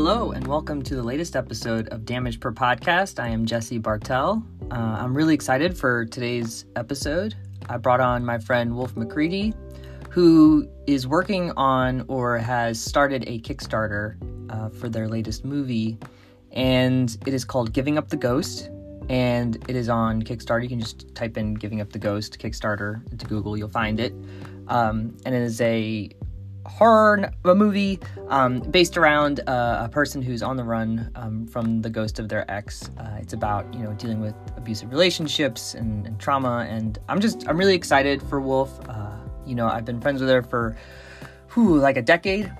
Hello, and welcome to the latest episode of Damage Per Podcast. I am Jesse Bartel. Uh, I'm really excited for today's episode. I brought on my friend Wolfe MacReady, who is working on or has started a Kickstarter uh, for their latest movie, and it is called Giving Up the Ghost. And it is on Kickstarter. You can just type in Giving Up the Ghost Kickstarter into Google, you'll find it. Um, and it is a horror a movie um, based around uh, a person who's on the run um, from the ghost of their ex. Uh, it's about you know dealing with abusive relationships and, and, trauma, and I'm just I'm really excited for Wolfe. Uh, you know I've been friends with her for like a decade,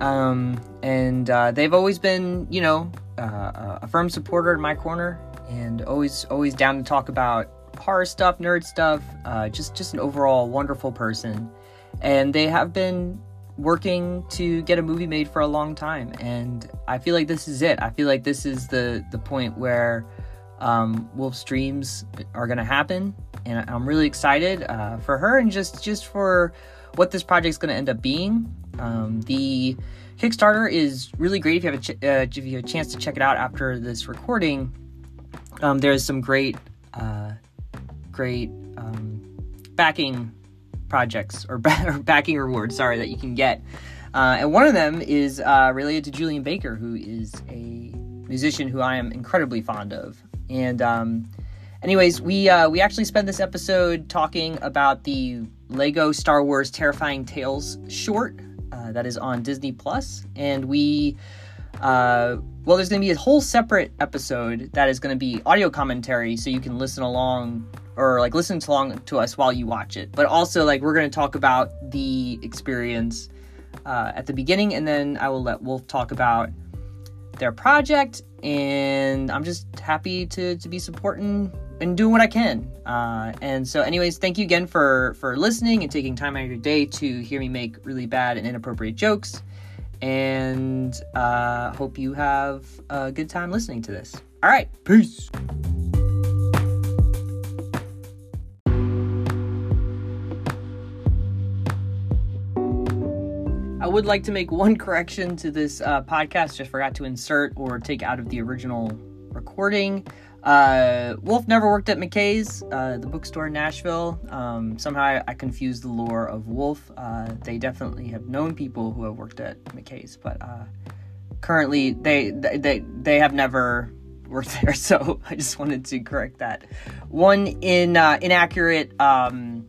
um, and uh, they've always been you know uh, a firm supporter in my corner, and always always down to talk about horror stuff, nerd stuff. Uh, just just an overall wonderful person and they have been working to get a movie made for a long time and i feel like this is it. I feel like this is the the point where um, Wolfe's dreams are to happen and i'm really excited uh, for her and just just for what this project is going to end up being. Um, the kickstarter is really great if you have a ch- uh, if you have a chance to check it out after this recording. Um, there's some great uh, great um, backing projects or, or backing rewards, sorry, that you can get. Uh, and one of them is uh, related to Julien Baker, who is a musician who I am incredibly fond of. And um, anyways, we uh, we actually spent this episode talking about the Lego Star Wars Terrifying Tales short uh, that is on Disney Plus, and we. Uh, well, there's going to be a whole separate episode that is going to be audio commentary, so you can listen along or like listen to along to us while you watch it. But also like we're gonna talk about the experience uh, at the beginning, and then I will let Wolfe talk about their project. And I'm just happy to to be supporting and doing what I can. Uh, and so, anyways, thank you again for for listening and taking time out of your day to hear me make really bad and inappropriate jokes. And uh, hope you have a good time listening to this. All right, peace. Would like to make one correction to this uh, podcast. Just forgot to insert or take out of the original recording. Uh, Wolfe never worked at McKay's, uh, the bookstore in Nashville. Um, somehow I, confused the lore of Wolfe. Uh, they definitely have known people who have worked at McKay's, but uh, currently they they they have never worked there. So I just wanted to correct that. One in uh, inaccurate um,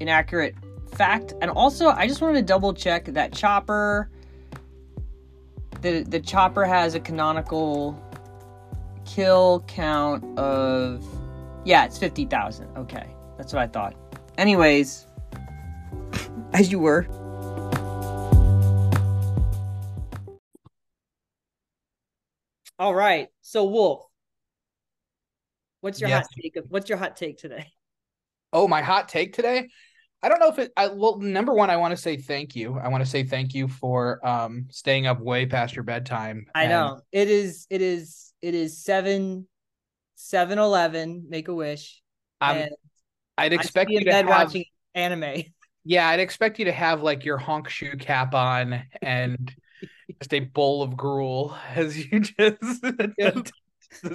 inaccurate fact. And also, I just wanted to double check that Chopper. The the Chopper has a canonical kill count of yeah, it's fifty thousand. Okay, that's what I thought. Anyways, as you were. All right. So Wolfe, what's your yes. hot take? What's your hot take today? Oh, my hot take today. I don't know if it. I, well, number one, I want to say thank you. I want to say thank you for um staying up way past your bedtime. I and... know it is. It is. It is seven, seven eleven. Make a wish. Um, I'd expect you to bed have, watching anime. Yeah, I'd expect you to have like your honk shoe cap on and just a bowl of gruel as you just, to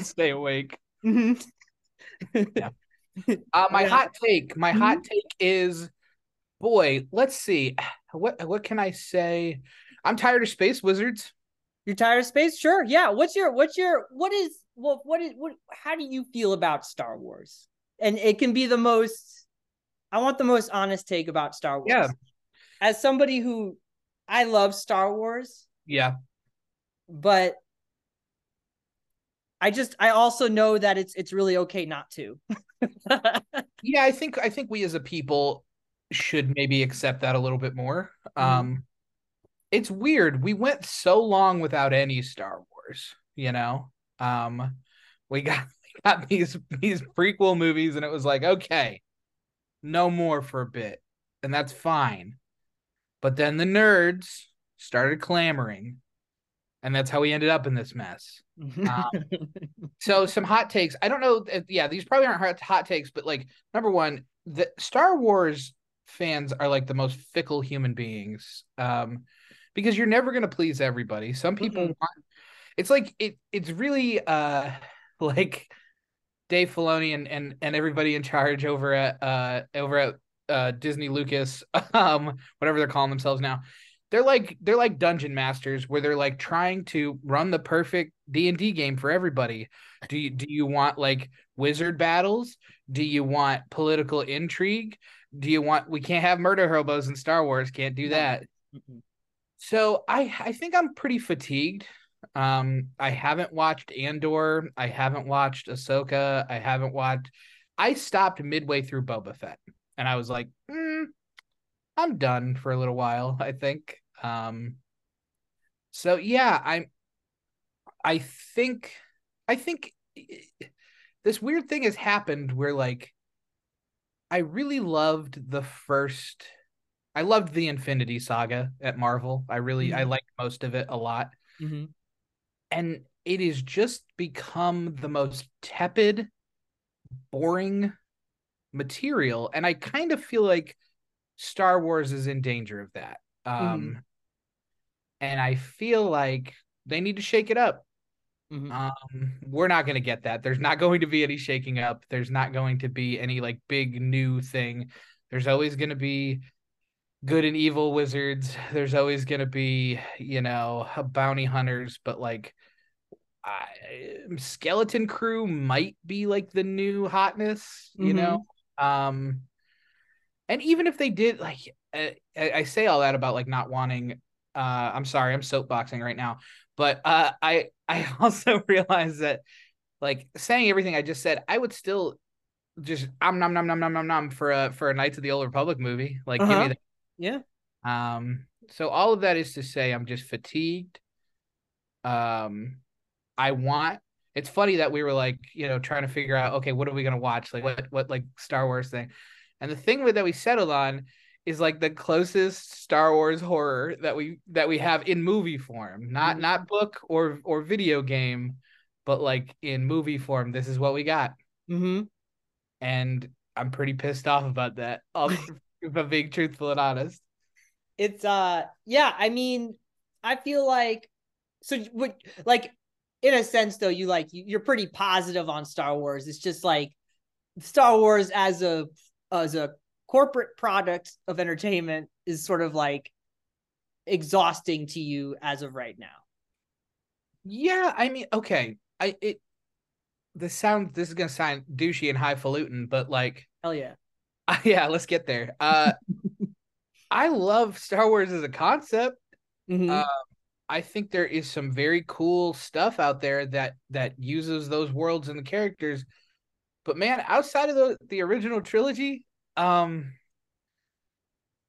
stay awake. Mm-hmm. yeah. Uh, my hot take, my hot mm-hmm. take is, boy, let's see, what what can I say? I'm tired of space wizards. You're tired of space? Sure. Yeah. What's your what's your what is what what is what how do you feel about Star Wars? And it can be the most I want the most honest take about Star Wars. Yeah. As somebody who I love Star Wars. Yeah. But I just I also know that it's it's really okay not to. yeah, I think I think we as a people should maybe accept that a little bit more. Mm-hmm. Um it's weird. We went so long without any Star Wars, you know. Um we got we got these these prequel movies and it was like, okay, no more for a bit. And that's fine. But then the nerds started clamoring and that's how we ended up in this mess. Um, so some hot takes. I don't know. If, yeah, these probably aren't hot, hot takes, but like number one, the Star Wars fans are like the most fickle human beings. Um, because you're never going to please everybody. Some people Mm-mm. want it's like it it's really uh like Dave Filoni and and and everybody in charge over at uh over at uh Disney Lucas um whatever they're calling themselves now. They're like they're like dungeon masters where they're like trying to run the perfect D&D game for everybody. Do you do you want like wizard battles? Do you want political intrigue? Do you want we can't have murder hobos in Star Wars, can't do that. So I I think I'm pretty fatigued. Um, I haven't watched Andor. I haven't watched Ahsoka. I haven't watched. I stopped midway through Boba Fett, and I was like, mm, I'm done for a little while. I think. Um, so yeah, I'm. I think. I think this weird thing has happened where like. I really loved the first. I loved the Infinity Saga at Marvel. I really I Mhm. liked most of it a lot Mhm. and it is just become the most tepid boring material and i kind of feel like star wars is in danger of that um and i feel like they need to shake it up. Mhm. um we're not going to get that. There's not going to be any shaking up. There's not going to be any like big new thing. There's always going to be good and evil wizards. There's always going to be you know bounty hunters but like I, skeleton crew might be like the new hotness you Mhm. know? Um and even if they did like I, I say all that about like not wanting uh i'm sorry i'm soapboxing right now but uh i i also realize that like saying everything i just said i would still just i'm nom nom nom nom nom nom for a for a knights of the old republic movie like Uh-huh. give me Yeah. um so all of that is to say i'm just fatigued um i want it's funny that we were like you know trying to figure out okay what are we going to watch like what what like star wars thing and the thing that we settled on is like the closest star wars horror that we that we have in movie form not Mhm. not book or or video game but like in movie form this is what we got Mm-hmm. and i'm pretty pissed off about that I'll, if i'm being truthful and honest It's uh yeah, I mean, I feel like so what like in a sense though, you like you're pretty positive on Star Wars. It's just like Star Wars as a as a corporate product of entertainment is sort of like exhausting to you as of right now. Yeah, I mean, okay. I it this sound this is gonna sound douchey and highfalutin, but like Hell yeah. yeah, let's get there. Uh I love Star Wars as a concept. Mhm. Uh, I think there is some very cool stuff out there that that uses those worlds and the characters. But man, outside of the the original trilogy, um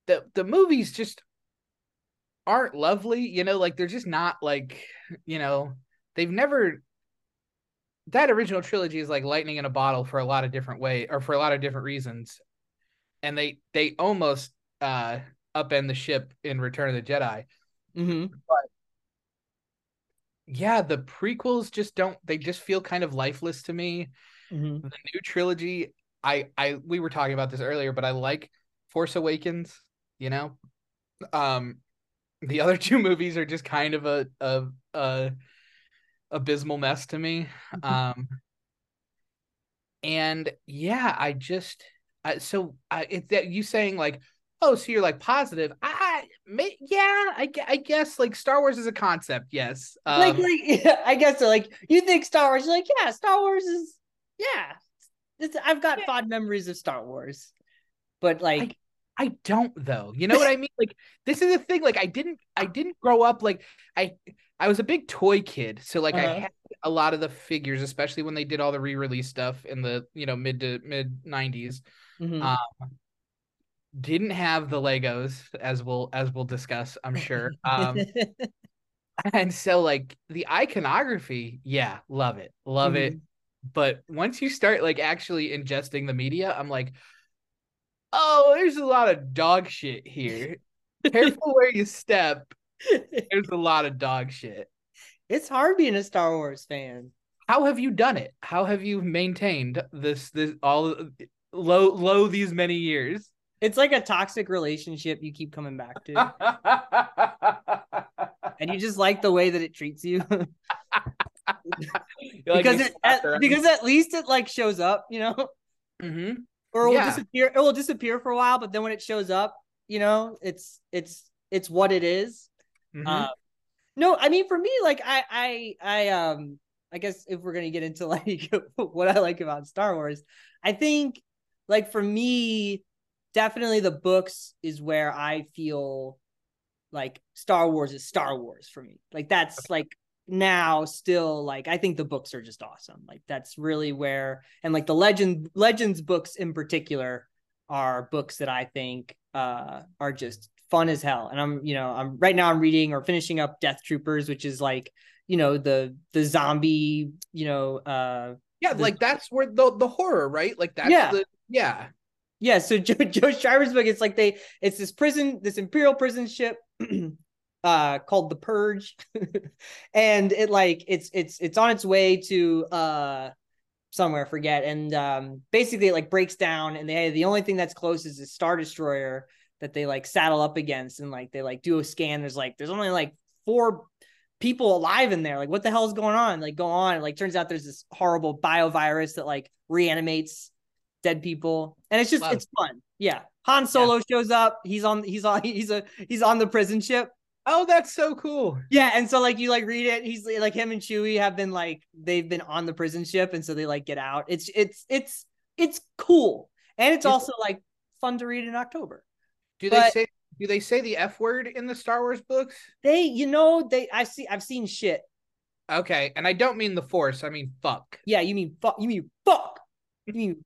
the the movies just aren't lovely, you know, like they're just not like, you know, they've never that original trilogy is like lightning in a bottle for a lot of different way or for a lot of different reasons. And they they almost uh upend the ship in Return of the Jedi. Mhm. Yeah, the prequels just don't they just feel kind of lifeless to me. Mhm. The new trilogy, I I we were talking about this earlier, but I like Force Awakens, you know. Um the other two movies are just kind of a a, a abysmal mess to me. Um and yeah, I just I, so I it's that you saying like oh so you're like positive I, may, yeah I, I guess like Star Wars is a concept yes um, like, like yeah, I guess so. Like you think Star Wars, you're like, yeah, Star Wars is yeah. It's, I've got fond memories of Star Wars. But like I don't though. You know what I mean? Like this is the thing. Like I didn't I didn't grow up like I I was a big toy kid. So like I Uh-huh. had a lot of the figures, especially when they did all the re-release stuff in the, you know, mid to mid 90s. mhm. Um didn't have the Legos as we'll as we'll discuss, I'm sure. Um and so like the iconography, yeah, love it. Love it. But once you start like actually ingesting the media, I'm like, oh, there's a lot of dog shit here. Careful where you step. There's a lot of dog shit. it's hard being a Star Wars fan. How have you done it? How have you maintained this this all low low these many years? It's like a toxic relationship you keep coming back to. and you just like the way that it treats you like, because you it at, because at least it like shows up, you know, Mhm. or it will Yeah. disappear. It will disappear for a while, but then when it shows up, you know, it's it's it's what it is. Mhm. Uh, no, I mean for me, like I I I um I guess if we're gonna get into like what I like about Star Wars, I think like for me, definitely the books is where I feel like Star Wars is Star Wars for me. Like that's like now still like I think the books are just awesome. Like that's really where and like the legend legends books in particular are books that I think uh are just fun as hell. And I'm you know I'm right now I'm reading or finishing up Death Troopers, which is like you know the the zombie you know uh yeah, the- like that's where the the horror, right? Like that's Yeah. the yeah. Yeah, so Joe, Joe Schreiber's book, it's like they, it's this prison, this imperial prison ship, uh, called the Purge, and it like it's it's it's on its way to uh somewhere, forget, and um basically it like breaks down, and they the only thing that's close is a star destroyer that they like saddle up against, and like they like do a scan. There's like there's only like four people alive in there. Like what the hell is going on? Like go on. Like turns out there's this horrible biovirus that like reanimates dead people. And it's just it's fun. Yeah. Han solo shows up. He's on he's on he's a he's on the prison ship. Oh, that's so cool. yeah. And so like you like read it. He's like him and chewie have been like they've been on the prison ship. And so they like get out. It's it's it's it's cool. And it's Is- also like fun to read in october. Do they But- say do they say the F word in the Star Wars books? they you know they i see i've seen shit. Okay, and I don't mean the force, I mean fuck. yeah. You mean fuck you mean fuck you mean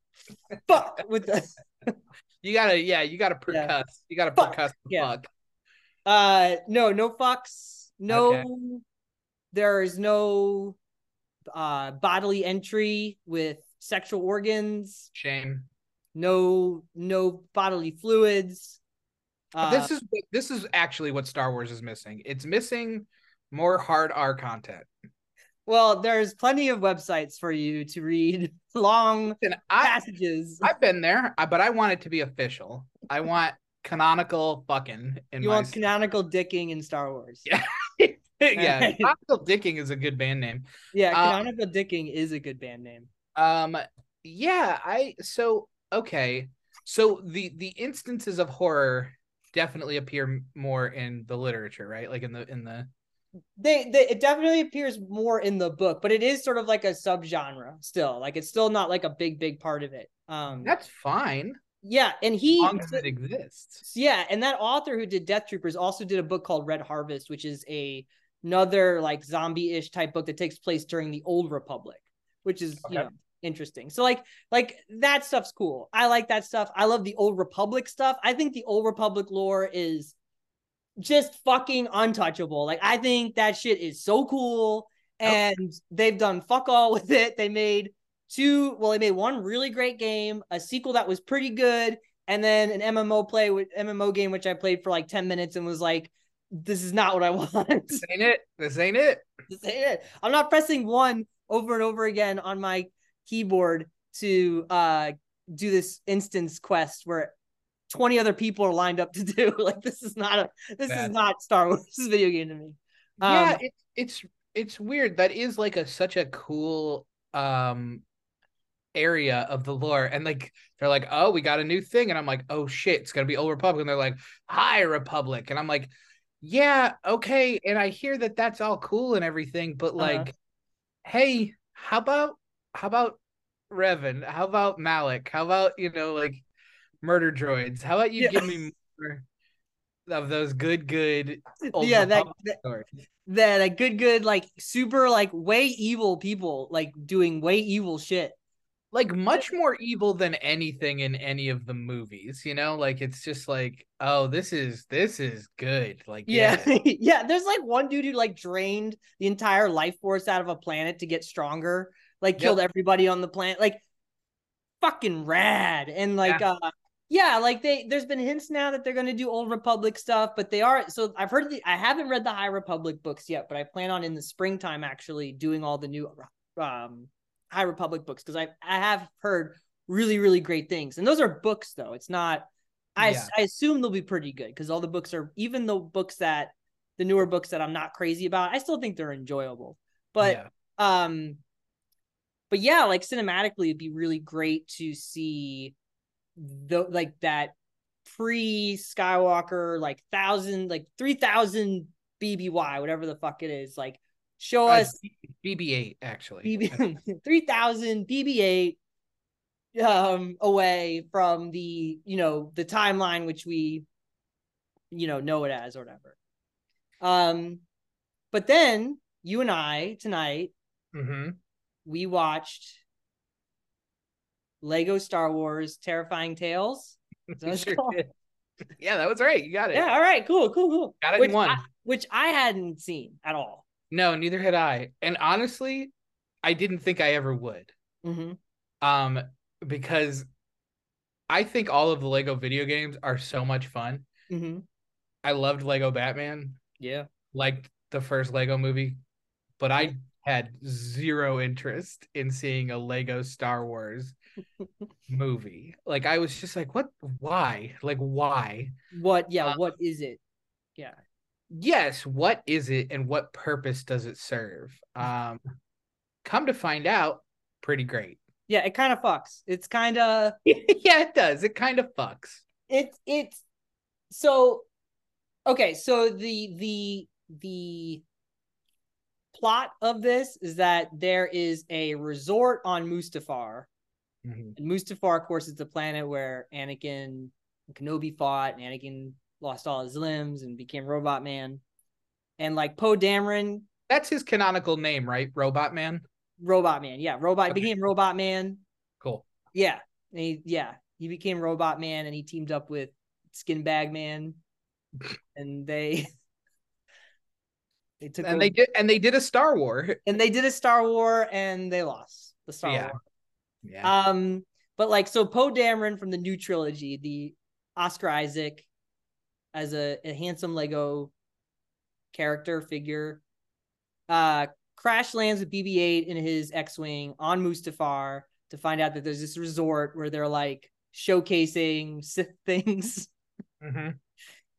fuck with the You gotta yeah, you gotta percuss. Yeah. You gotta Fuck, percuss the yeah. fuck. Uh, no, no fucks. No, Okay. there is no uh bodily entry with sexual organs. Shame. No, no bodily fluids. Uh, this is this is actually what Star Wars is missing. It's missing more hard R content. Well, there's plenty of websites for you to read long And I passages. I've been there, but I want it to be official. I want canonical fucking in you want canonical dicking in Star Wars. Yeah. yeah, canonical dicking is a good band name. Yeah, Uh, canonical dicking is a good band name. Um yeah, I so okay. So the the instances of horror definitely appear more in the literature, right? Like in the in the they, they it definitely appears more in the book, but it is sort of like a subgenre still. Like it's still not like a big, big part of it. Um That's fine yeah, and as he long as it exists. yeah, and that author who did Death Troopers also did a book called Red Harvest, which is a another like zombie-ish type book that takes place during the Old Republic, which is you know interesting. So like like that stuff's cool. I like that stuff. I love the Old Republic stuff. I think the Old Republic lore is just fucking untouchable. Like I think that shit is so cool and they've done fuck all with it. They made two well they made one really great game, a sequel that was pretty good and then an MMO play with MMO game which I played for like 10 minutes and was like this is not what I want. This ain't it. This ain't it. This ain't it. I'm not pressing one over and over again on my keyboard to uh do this instance quest where 20 other people are lined up to do. Like this is not a this Bad. is not Star Wars this is a video game to me. yeah, Um, it's it's weird. That is like a such a cool um area of the lore. And like they're like, oh, we got a new thing. And I'm like, oh shit, it's gonna be Old Republic. And they're like, High Republic. And I'm like, yeah, okay. And I hear that that's all cool and everything, but Uh-huh. like, hey, how about how about Revan? How about Malak? How about you know like murder droids? How about you Yeah. give me more of those good, good old yeah, that, that stories? that good good like super like way evil people like doing way evil shit. like much more evil than anything in any of the movies you know like it's just like oh this is this is good like Yeah. yeah, yeah. There's like one dude who like drained the entire life force out of a planet to get stronger, like Yep. killed everybody on the planet. Like fucking rad. And like uh yeah, like they there's been hints now that they're gonna do old Republic stuff, but they are so I've heard the I haven't read the High Republic books yet, but I plan on in the springtime actually doing all the new um High Republic books because I I have heard really, really great things. And those are books though. It's not I, Yeah. I assume they'll be pretty good because all the books are even the books that the newer books that I'm not crazy about. I still think they're enjoyable. But Yeah. um but yeah, like cinematically it'd be really great to see the like that pre Skywalker like thousand like three thousand BBY, whatever the fuck it is. Like show Uh, us BB-8 actually. BB three thousand BB-8 um away from the you know the timeline which we you know know it as or whatever. Um, but then you and I tonight mm-hmm. we watched Lego Star Wars Terrifying Tales. Sure. Yeah, that was right. You got it. Yeah, all right, cool, cool, cool. Got it in which one. I, which I hadn't seen at all. No, neither had I. And honestly, I didn't think I ever would. Mm-hmm. Um, because I think all of the Lego video games are so much fun. Mm-hmm. I loved Lego Batman, Yeah. Liked the first Lego movie, but I had zero interest in seeing a Lego Star Wars movie. Like I was just like, what why? Like why? What? Yeah. Uh, what is it? Yeah. Yes, what is it and what purpose does it serve? Um come to find out, pretty great. Yeah. It kind of fucks. It's kind of yeah, it does. It kind of fucks. it's it's so okay so the the the plot of this is that there is a resort on Mustafar Mhm. and Mustafar of course is the planet where Anakin and Kenobi fought and Anakin lost all his limbs and became Robot Man and like Poe Dameron That's his canonical name, right? Robot Man. Robot Man yeah Robot Okay. became Robot Man Cool. yeah and he, yeah he became Robot Man and he teamed up with Skin Bag Man and they they took And over- they did and they did a Star War. and they did a Star War and they lost the Star Yeah. War. Yeah. Um, but like so Poe Dameron from the new trilogy, the Oscar Isaac as a, a handsome Lego character figure, uh crash lands with BB-8 in his X-wing on Mustafar to find out that there's this resort where they're like showcasing Sith things. Hmm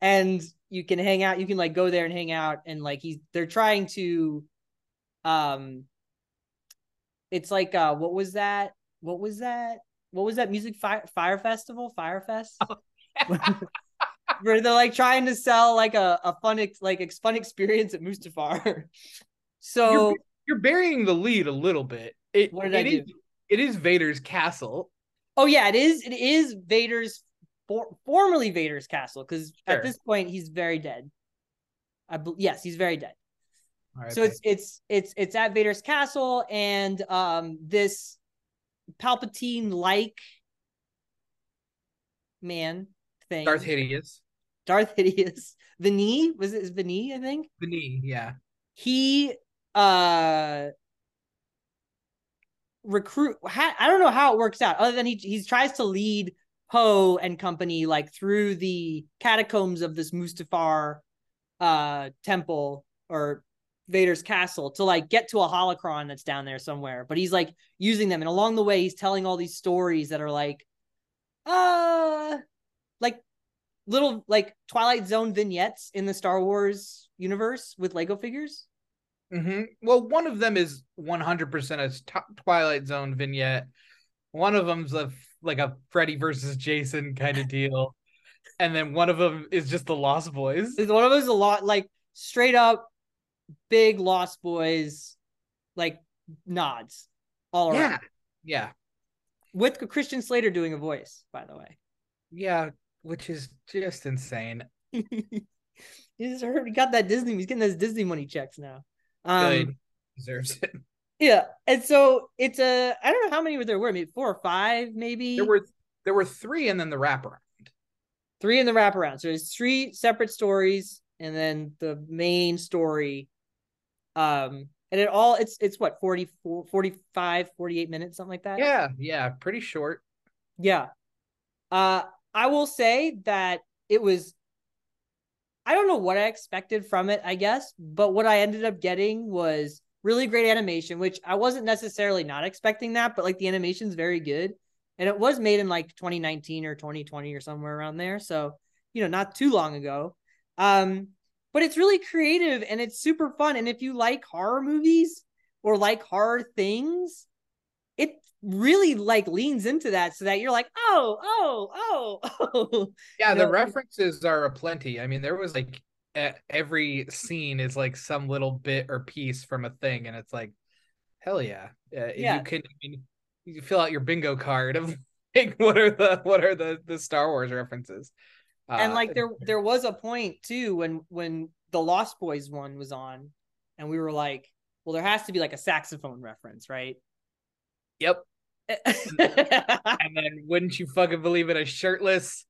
and you can hang out you can like go there and hang out and like he's they're trying to um it's like uh what was that what was that? What was that music? Fire Fyre Festival? Fyre Fest? Where they're like trying to sell like a, a fun ex- like ex- fun experience at mustafar. So You're, you're burying the lead a little bit. It, What did I it is- do? it is Vader's castle. oh yeah it is it is vader's for, formerly vader's castle because Sure. at this point he's very dead. I bel yes he's very dead. All right, so it's it's it's it's at Vader's castle, and um this Palpatine like man thing, Darth Hideous. Darth Hideous, Vinny was it Vinny? I think The knee, yeah. he uh recruit. Ha, I don't know how it works out, other than he he tries to lead Poe and company like through the catacombs of this Mustafar uh temple or Vader's castle to like get to a holocron that's down there somewhere. But he's like using them, and along the way, he's telling all these stories that are like, uh, like little like Twilight Zone vignettes in the Star Wars universe with Lego figures. hmm Well, one of them is 100% a Twilight Zone vignette. One of them's a like a Freddy versus Jason kind of deal, and then one of them is just the Lost Boys. One of those a lot like straight up big Lost Boys, like nods all around. Yeah, yeah, With Christian Slater doing a voice, by the way. yeah. Which is just insane. he's heard he got that Disney. He's getting those Disney money checks now. Um, Good, deserves it. Yeah, and so it's a I don't know how many there were, maybe four or five, maybe There were there were three, and then the wraparound. three in the wraparound. So it's three separate stories, and then the main story. Um, and it all it's it's what 44, 45, 48 minutes, something like that. Yeah, yeah, pretty short. Yeah. Uh I will say that it was I don't know what I expected from it, I guess, but what I ended up getting was really great animation, which I wasn't necessarily not expecting that, but like the animation's very good. And it was made in like 2019 or 2020 or somewhere around there. So, you know, not too long ago. Um but it's really creative and it's super fun. And if you like horror movies or like horror things, it really like leans into that so that you're like, oh, oh, oh, oh. Yeah, the references are aplenty. I mean, there was like every scene is like some little bit or piece from a thing, and it's like, hell yeah, uh, Yeah. You can, I mean, you fill out your bingo card of like what are the what are the the Star Wars references, and Uh, like there there was a point too when when the Lost Boys one was on, and we were like, well, there has to be like a saxophone reference, right? Yep. And then wouldn't you fucking believe it? A shirtless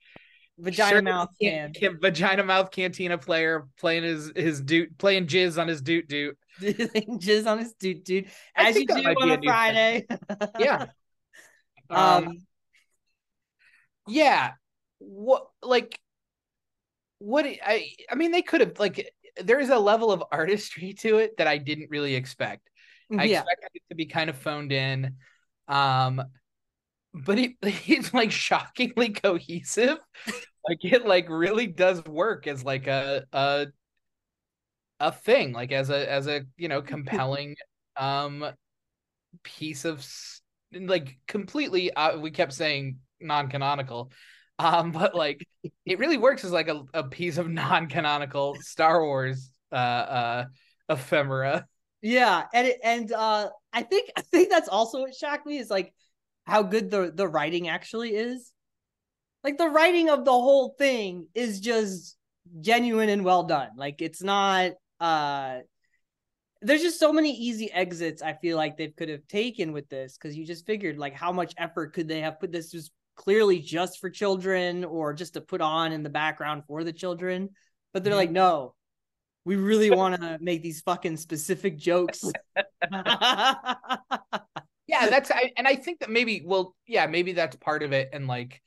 Vagina shirtless mouth can- can. vagina mouth cantina player playing his his dude playing jizz on his dude dude jizz on his dude, dude. As you do on a a new thing. Friday. Yeah. Um, Um, yeah. What like what I I mean they could have like there's a level of artistry to it that I didn't really expect. I yeah. expected it to be kind of phoned in. Um but it it's like shockingly cohesive. like it like really does work as like a a a thing, like as a as a you know compelling um piece of like completely uh, we kept saying non-canonical um but like it really works as like a, a piece of non-canonical Star Wars uh uh ephemera. Yeah, and it, and uh I think I think that's also what shocked me is like how good the the writing actually is. Like the writing of the whole thing is just genuine and well done. Like it's not uh there's just so many easy exits I feel like they could have taken with this cuz you just figured like how much effort could they have put this was clearly just for children or just to put on in the background for the children. But they're Mhm. like no. We really want to make these fucking specific jokes. Yeah, that's I, and I think that maybe well yeah, maybe that's part of it and like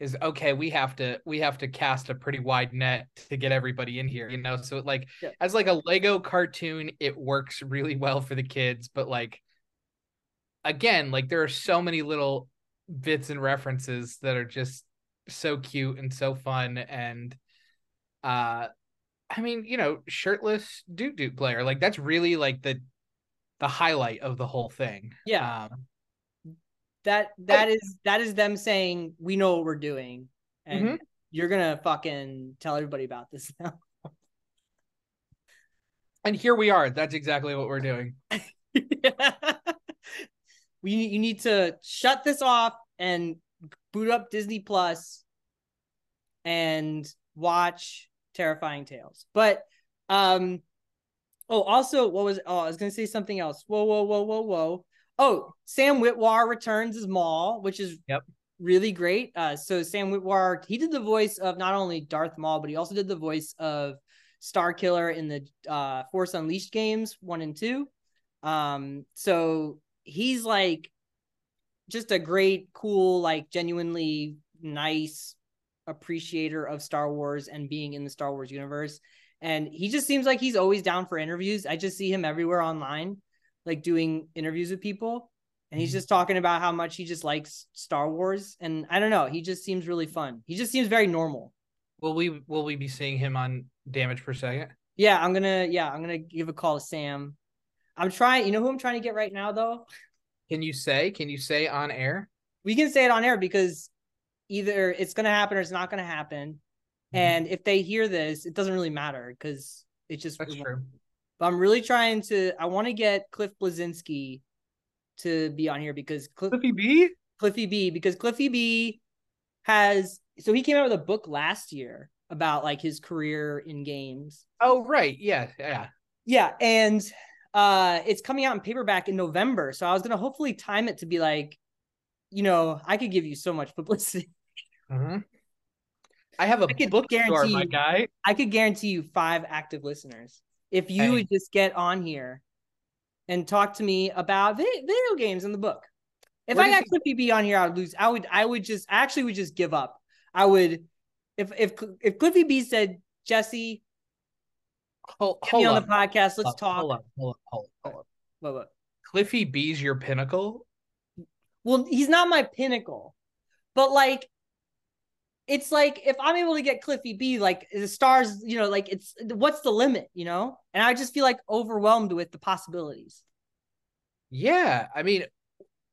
is okay, we have to we have to cast a pretty wide net to get everybody in here, you know. So like Yeah. as like a Lego cartoon, it works really well for the kids, but like again, like there are so many little bits and references that are just so cute and so fun and uh I mean, you know, shirtless doot doot player, like that's really like the the highlight of the whole thing. Yeah. Um, that that is that is them saying we know what we're doing and Mhm. you're gonna fucking tell everybody about this now and here we are. That's exactly what we're doing. we you need to shut this off and boot up disney plus and watch terrifying tales. But um oh also what was oh i was gonna say something else. Whoa whoa whoa whoa whoa. Oh sam witwer returns as maul which is Yep. really great. Uh so sam witwer he did the voice of not only darth maul but he also did the voice of star killer in the uh force unleashed games one and two. Um so he's like just a great cool like genuinely nice appreciator of Star Wars and being in the Star Wars universe. And he just seems like he's always down for interviews. I just see him everywhere online, like doing interviews with people. And he's Mhm. just talking about how much he just likes Star Wars. And I don't know, he just seems really fun. He just seems very normal. Will we will we be seeing him on damage per second? Yeah, I'm gonna yeah, I'm gonna give a call to Sam. I'm trying, you know who I'm trying to get right now though? Can you say? Can you say on air? We can say it on air because either it's gonna happen or it's not gonna happen. Mhm. And if they hear this, it doesn't really matter because it just That's true. But I'm really trying to. I want to get Cliff Bleszinski to be on here because Cliff, Cliffy B. Cliffy B because Cliffy B has so he came out with a book last year about like his career in games. Oh right, yeah, yeah. Yeah, and uh it's coming out in paperback in November. So I was gonna hopefully time it to be like, you know, I could give you so much publicity. Mhm. I have a I could bookstore, guarantee my guy. I could guarantee you five active listeners if you Hey. would just get on here and talk to me about video games in the book. If Where I got Cliffy B on here, I would lose. I would. I would just actually would just give up. I would if if if Cliffy B said Jesse, Hold, get hold me on, the podcast. Let's uh, hold talk. hold on, hold on, hold. What, what? Cliffy B's your pinnacle. Well, he's not my pinnacle, but like it's like if I'm able to get Cliffy B, like the stars, you know, like it's what's the limit, you know? And I just feel like overwhelmed with the possibilities. Yeah, I mean,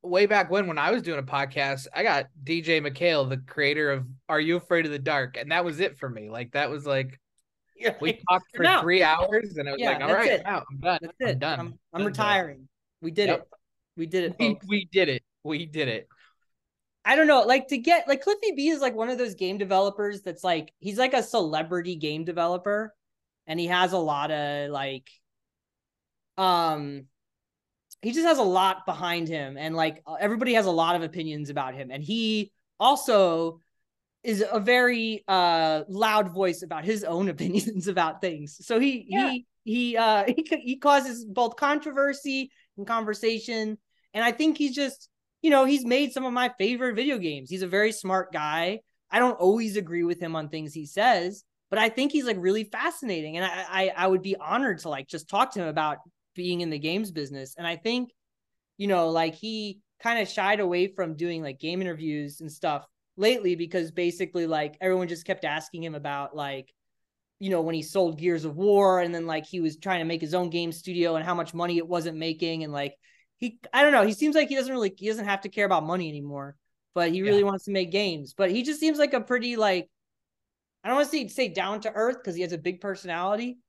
way back when when I was doing a podcast, I got DJ MacHale, the creator of Are You Afraid of the Dark, and that was it for me. Like that was like You're we like, talked for three hours, and I was Yeah, like, "All right, it. I'm. I'm done. That's I'm it. done. I'm, I'm retiring. We did Yep. it. We did it. We, we did it. We did it. I don't know, like to get like Cliffy B is like one of those game developers that's like he's like a celebrity game developer and he has a lot of like um he just has a lot behind him and like everybody has a lot of opinions about him and he also is a very uh loud voice about his own opinions about things. So he Yeah. he he uh he he causes both controversy and conversation and I think he's just you know, he's made some of my favorite video games. He's a very smart guy. I don't always agree with him on things he says, but I think he's like really fascinating. And I, I, I would be honored to like just talk to him about being in the games business. And I think, you know, like he kind of shied away from doing like game interviews and stuff lately because basically like everyone just kept asking him about like, you know, when he sold Gears of War and then like he was trying to make his own game studio and how much money it wasn't making and like he I don't know, he seems like he doesn't really he doesn't have to care about money anymore, but he really Yeah. wants to make games. But he just seems like a pretty like I don't want to say say down to earth because he has a big personality,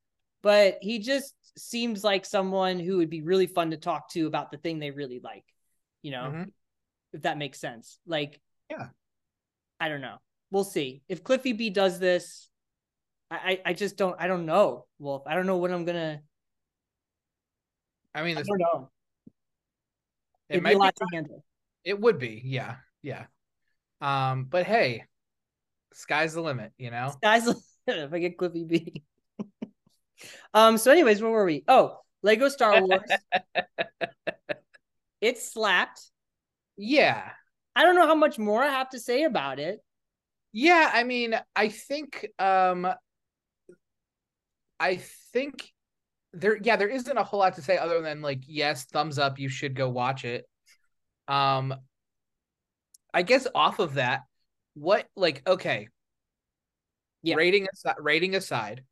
but he just seems like someone who would be really fun to talk to about the thing they really like, you know, Mhm. if that makes sense. Like, Yeah. I don't know. We'll see if Cliffy B does this. I I, just don't I don't know, Wolfe. I don't know what I'm gonna. I mean, I don't know. it It'd be might a lot be, to handle. it would be, yeah, yeah. Um, but hey, sky's the limit, you know. Guys, if I get Cliffy B. um. So, anyways, where were we? Oh, Lego Star Wars. it slapped. Yeah, I don't know how much more I have to say about it. yeah. I mean, I think, um, I think there, yeah, there isn't a whole lot to say other than like, yes, thumbs up. You should go watch it. Um, I guess off of that, what like okay, Yeah. rating aside, rating aside,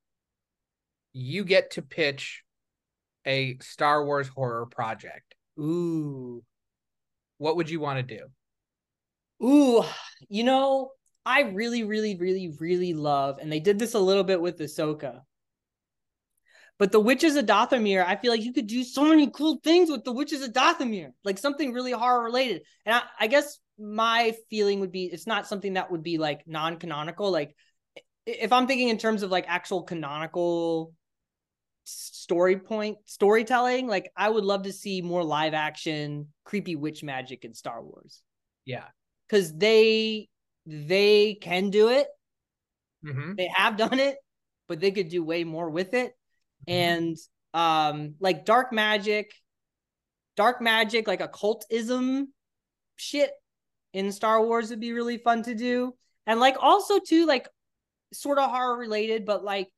you get to pitch a Star Wars horror project. Ooh. What would you want to do? Ooh, you know, I really, really, really, really love, and they did this a little bit with Ahsoka. But the Witches of Dathomir, I feel like you could do so many cool things with the Witches of Dathomir, like something really horror related. And I, I guess my feeling would be it's not something that would be like non-canonical. Like if I'm thinking in terms of like actual canonical story point storytelling, like I would love to see more live action creepy witch magic in Star Wars Yeah. Because they they can do it. Mm-hmm. They have done it, but they could do way more with it. And um, like dark magic, dark magic, like occultism shit in Star Wars would be really fun to do. And like also too, like sort of horror related, but like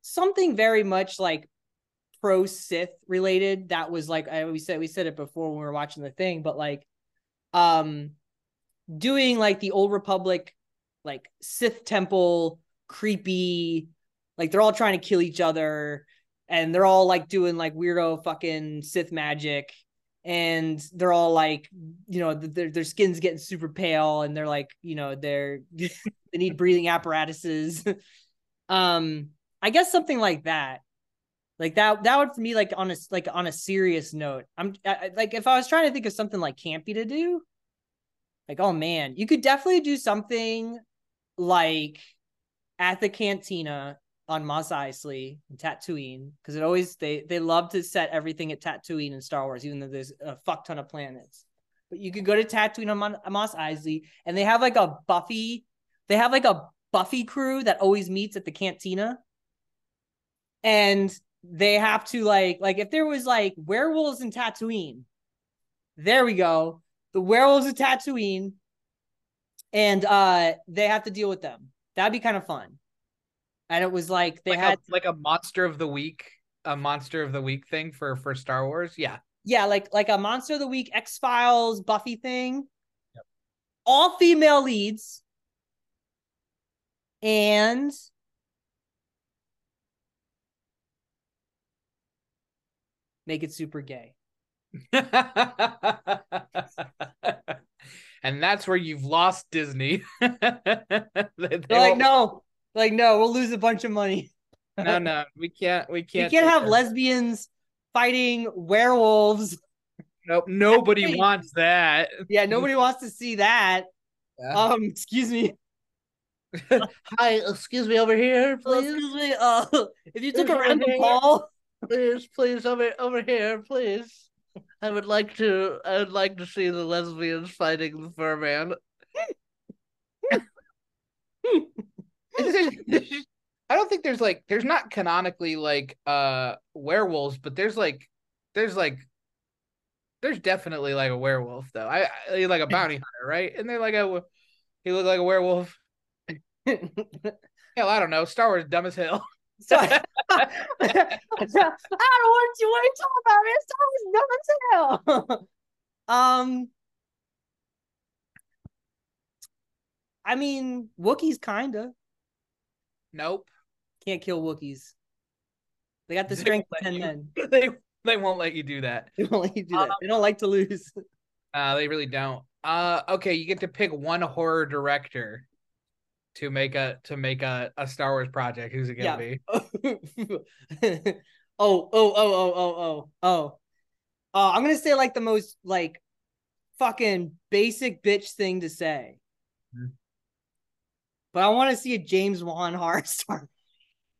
something very much like pro Sith related. That was like I we said we said it before when we were watching the thing, but like um doing like the old republic like sith temple creepy like they're all trying to kill each other and they're all like doing like weirdo fucking sith magic and they're all like you know their, their skin's getting super pale and they're like you know they're they need breathing apparatuses. Um i guess something like that. Like that that would for me like on a like on a serious note i'm I, like if i was trying to think of something like campy to do like oh man you could definitely do something like at the cantina on Mos Eisley in Tatooine because it always they they love to set everything at Tatooine in Star Wars even though there's a fuck ton of planets. But you could go to Tatooine on Mon- Mos Eisley and they have like a Buffy they have like a Buffy crew that always meets at the cantina. And they have to like like if there was like werewolves in Tatooine there we go the werewolves of Tatooine, and uh they have to deal with them. That'd be kind of fun. And it was like they like had a, like a monster of the week, a monster of the week thing for for Star Wars. Yeah. yeah, like like a monster of the week, X Files, Buffy thing. Yep. All female leads. and make it super gay. and that's where you've lost Disney. they, they They're like, won't- no, like no, we'll lose a bunch of money. no, no, we can't. We can't. We can't have that. lesbians fighting werewolves. Nope, nobody Wait. wants that. Yeah, nobody wants to see that. Yeah. Um, excuse me. Hi, excuse me over here, Oh, excuse me. Uh, if you took a Please, random call, please, please, over over here, please. I would like to. I would like to see the lesbians fighting the fur man. I don't think there's like there's not canonically like uh werewolves, but there's like there's like there's definitely like a werewolf though. I, I like a bounty hunter, right? And they're like a he looked like a werewolf. Hell, I don't know. Star Wars dumb as hell. So, I don't want you. What are you talking about, man? Star Wars dumb as hell. um, I mean, Wookiees kinda Nope. can't kill Wookiees. They got the strength won't of ten you. men. they they won't let you do that. They don't like to do that. They don't like to lose. Uh, they really don't. Uh, okay, you get to pick one horror director to make a to make a, a Star Wars project. Who's it gonna Yeah. be? oh, oh, oh, oh, oh, oh, oh. Uh, I'm gonna say like the most like fucking basic bitch thing to say. Hmm. But I want to see a James Wan horror star.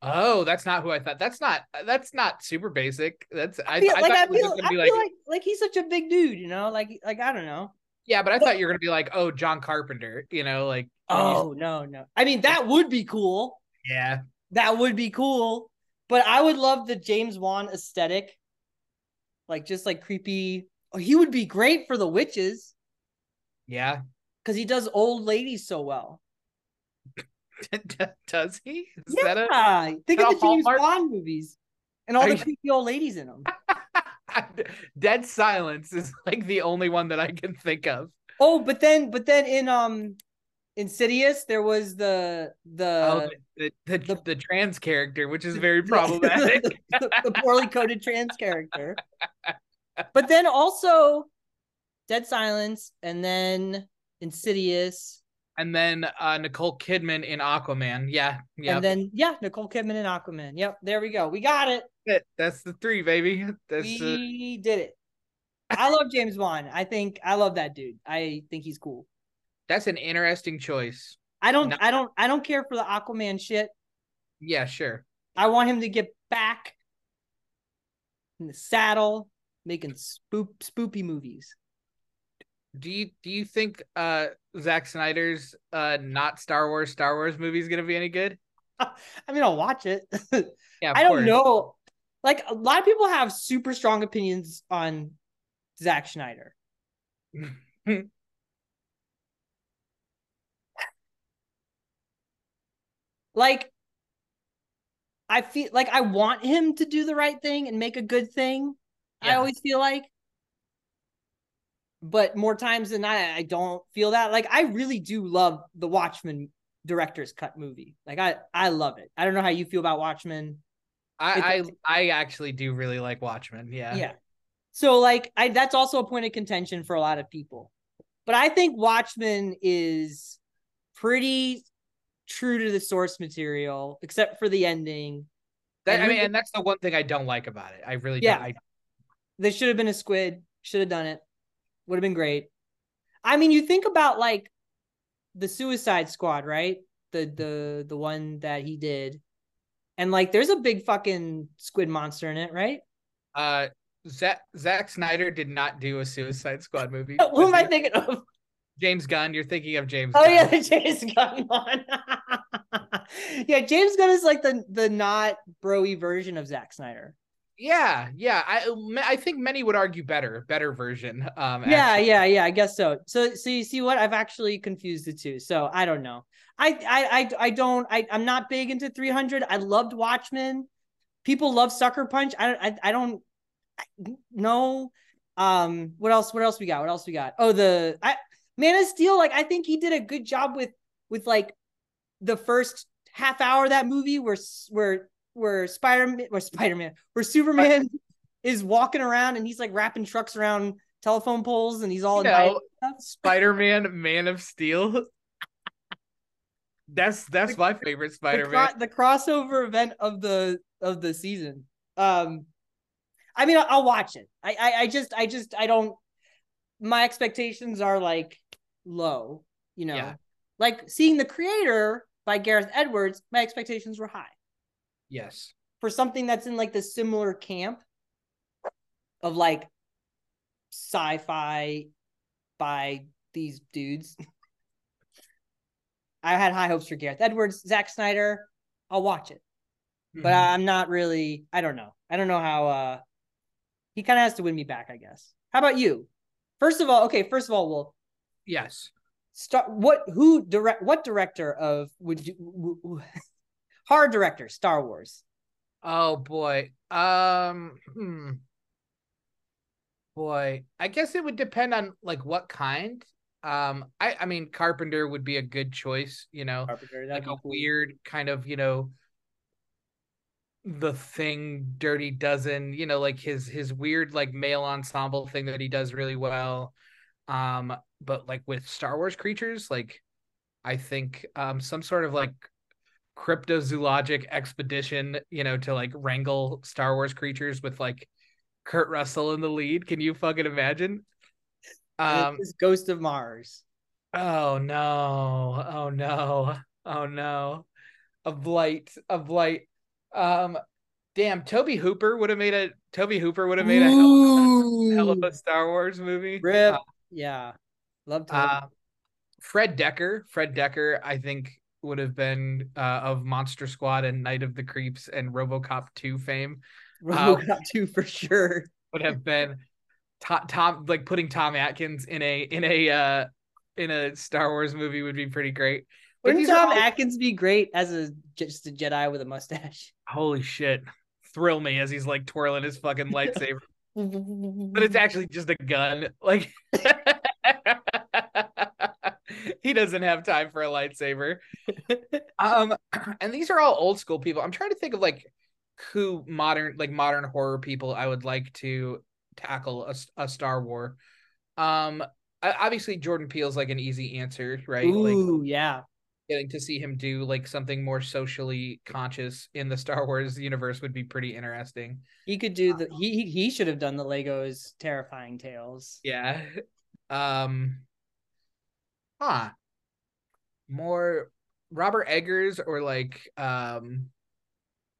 Oh, that's not who I thought. That's not that's not super basic. That's I, I feel, I like I feel, I feel like, like like he's such a big dude, you know, like like I don't know. Yeah, but I thought you were gonna be like, oh, John Carpenter. You know, like Oh no, no. I mean that would be cool. yeah, That would be cool. But I would love the James Wan aesthetic. Like just like creepy. Oh, he would be great for the witches yeah. because he does old ladies so well. Does he? Is Yeah, that a think that of the James Hallmark? Bond movies and all Are the you- creepy old ladies in them. Dead Silence is like the only one that I can think of. Oh, but then, but then in um, Insidious, there was the Oh, the the, the, the, the- the trans character, which is very problematic. the, the poorly coded trans character. But then also Dead Silence, and then Insidious, and then uh Nicole Kidman in Aquaman. Yeah, yeah. and then yeah, Nicole Kidman in Aquaman. Yep, there we go. We got it. That's the three, baby. That's we did it. I love James Wan. I think I love that dude. I think he's cool. that's an interesting choice. I don't No. I don't I don't care for the Aquaman shit. Yeah, sure. I want him to get back in the saddle, making spoop spoopy movies. Do you do you think uh Zack Snyder's uh not Star Wars Star Wars movie is gonna be any good? I mean, I'll watch it. Yeah, I don't course. know. Like a lot of people have super strong opinions on Zack Snyder. like I feel like I want him to do the right thing and make a good thing. I always feel like. But more times than not, I don't feel that. Like I really do love the Watchmen director's cut movie. Like I I love it. I don't know how you feel about Watchmen. I, I I actually do really like Watchmen. Yeah. Yeah. So like I that's also a point of contention for a lot of people. But I think Watchmen is pretty true to the source material, except for the ending. That, And I mean, and that's the one thing I don't like about it. I really Yeah. don't. I, There should have been a squid, should have done it. Would have been great. I mean, you think about like the Suicide Squad, right? The the the one that he did. And like there's a big fucking squid monster in it, right? uh, Zach Zack Snyder did not do a Suicide Squad movie. Who am I thinking of? James Gunn. You're thinking of James. Oh Gunn. yeah, the James Gunn one. yeah, James Gunn is like the the not broy version of Zack Snyder. yeah, yeah. I I think many would argue better, better version. Um, Yeah, actually. yeah, yeah. I guess so. So, so you see what I've actually confused the two. So I don't know. I, I, I, I don't. I, I'm not big into 300. I loved Watchmen. People love Sucker Punch. I, I, I don't know. Um, what else? What else we got? What else we got? Oh, the I Man of Steel. Like I think he did a good job with with like the first half hour of that movie where where where Spider where Spider Man where Superman is walking around and he's like wrapping trucks around telephone poles and he's all You know, Spider Man, Man of Steel. That's that's my favorite Spider the, cro- the crossover event of the of the season. Um, I mean, I'll, I'll watch it. I, I I just I just I don't. My expectations are like low. You know, Yeah. like seeing the creator by Gareth Edwards. My expectations were high Yes. for something that's in like the similar camp of like sci-fi by these dudes. I had high hopes for Gareth Edwards, Zack Snyder. I'll watch it, but Mhm. I'm not really. I don't know. I don't know how. uh He kind of has to win me back, I guess. How about you? First of all, okay. First of all, well, yes. start. What? Who direct? What director of would you? w- w- Hard director, Star Wars. Oh boy. Um. Hmm. Boy, I guess it would depend on like what kind. Um. I I mean, Carpenter would be a good choice. You know, Carpenter. like a cool. weird kind of you know the thing dirty dozen you know like his his weird like male ensemble thing that he does really well um but like with star wars creatures like i think um some sort of like cryptozoologic expedition you know to like wrangle star wars creatures with like kurt russell in the lead can you fucking imagine um Ghost of Mars. Oh no. Oh no. Oh no. A blight. A blight. Um damn, Tobe Hooper would have made a Tobe Hooper would have made a hell, hell of a Star Wars movie. Rip. Uh, yeah. Love to. uh, Fred Dekker. Fred Dekker, I think, would have been uh, of Monster Squad and Night of the Creeps and RoboCop 2 fame. RoboCop 2 for sure. Would have been Tom, Tom like putting Tom Atkins in a in a uh in a Star Wars movie would be pretty great. Wouldn't Tom all- Atkins be great as a just a Jedi with a mustache? holy shit. Thrill me as he's like twirling his fucking lightsaber. But it's actually just a gun. Like he doesn't have time for a lightsaber. Um and these are all old school people. I'm trying to think of like who modern like modern horror people i would like to tackle a, a star war um obviously jordan peele's like an easy answer right like Ooh, yeah. getting to see him do like something more socially conscious in the Star Wars universe would be pretty interesting. He could do the he he, he should have done the Legos terrifying tales. Yeah. Um huh. More Robert Eggers or like um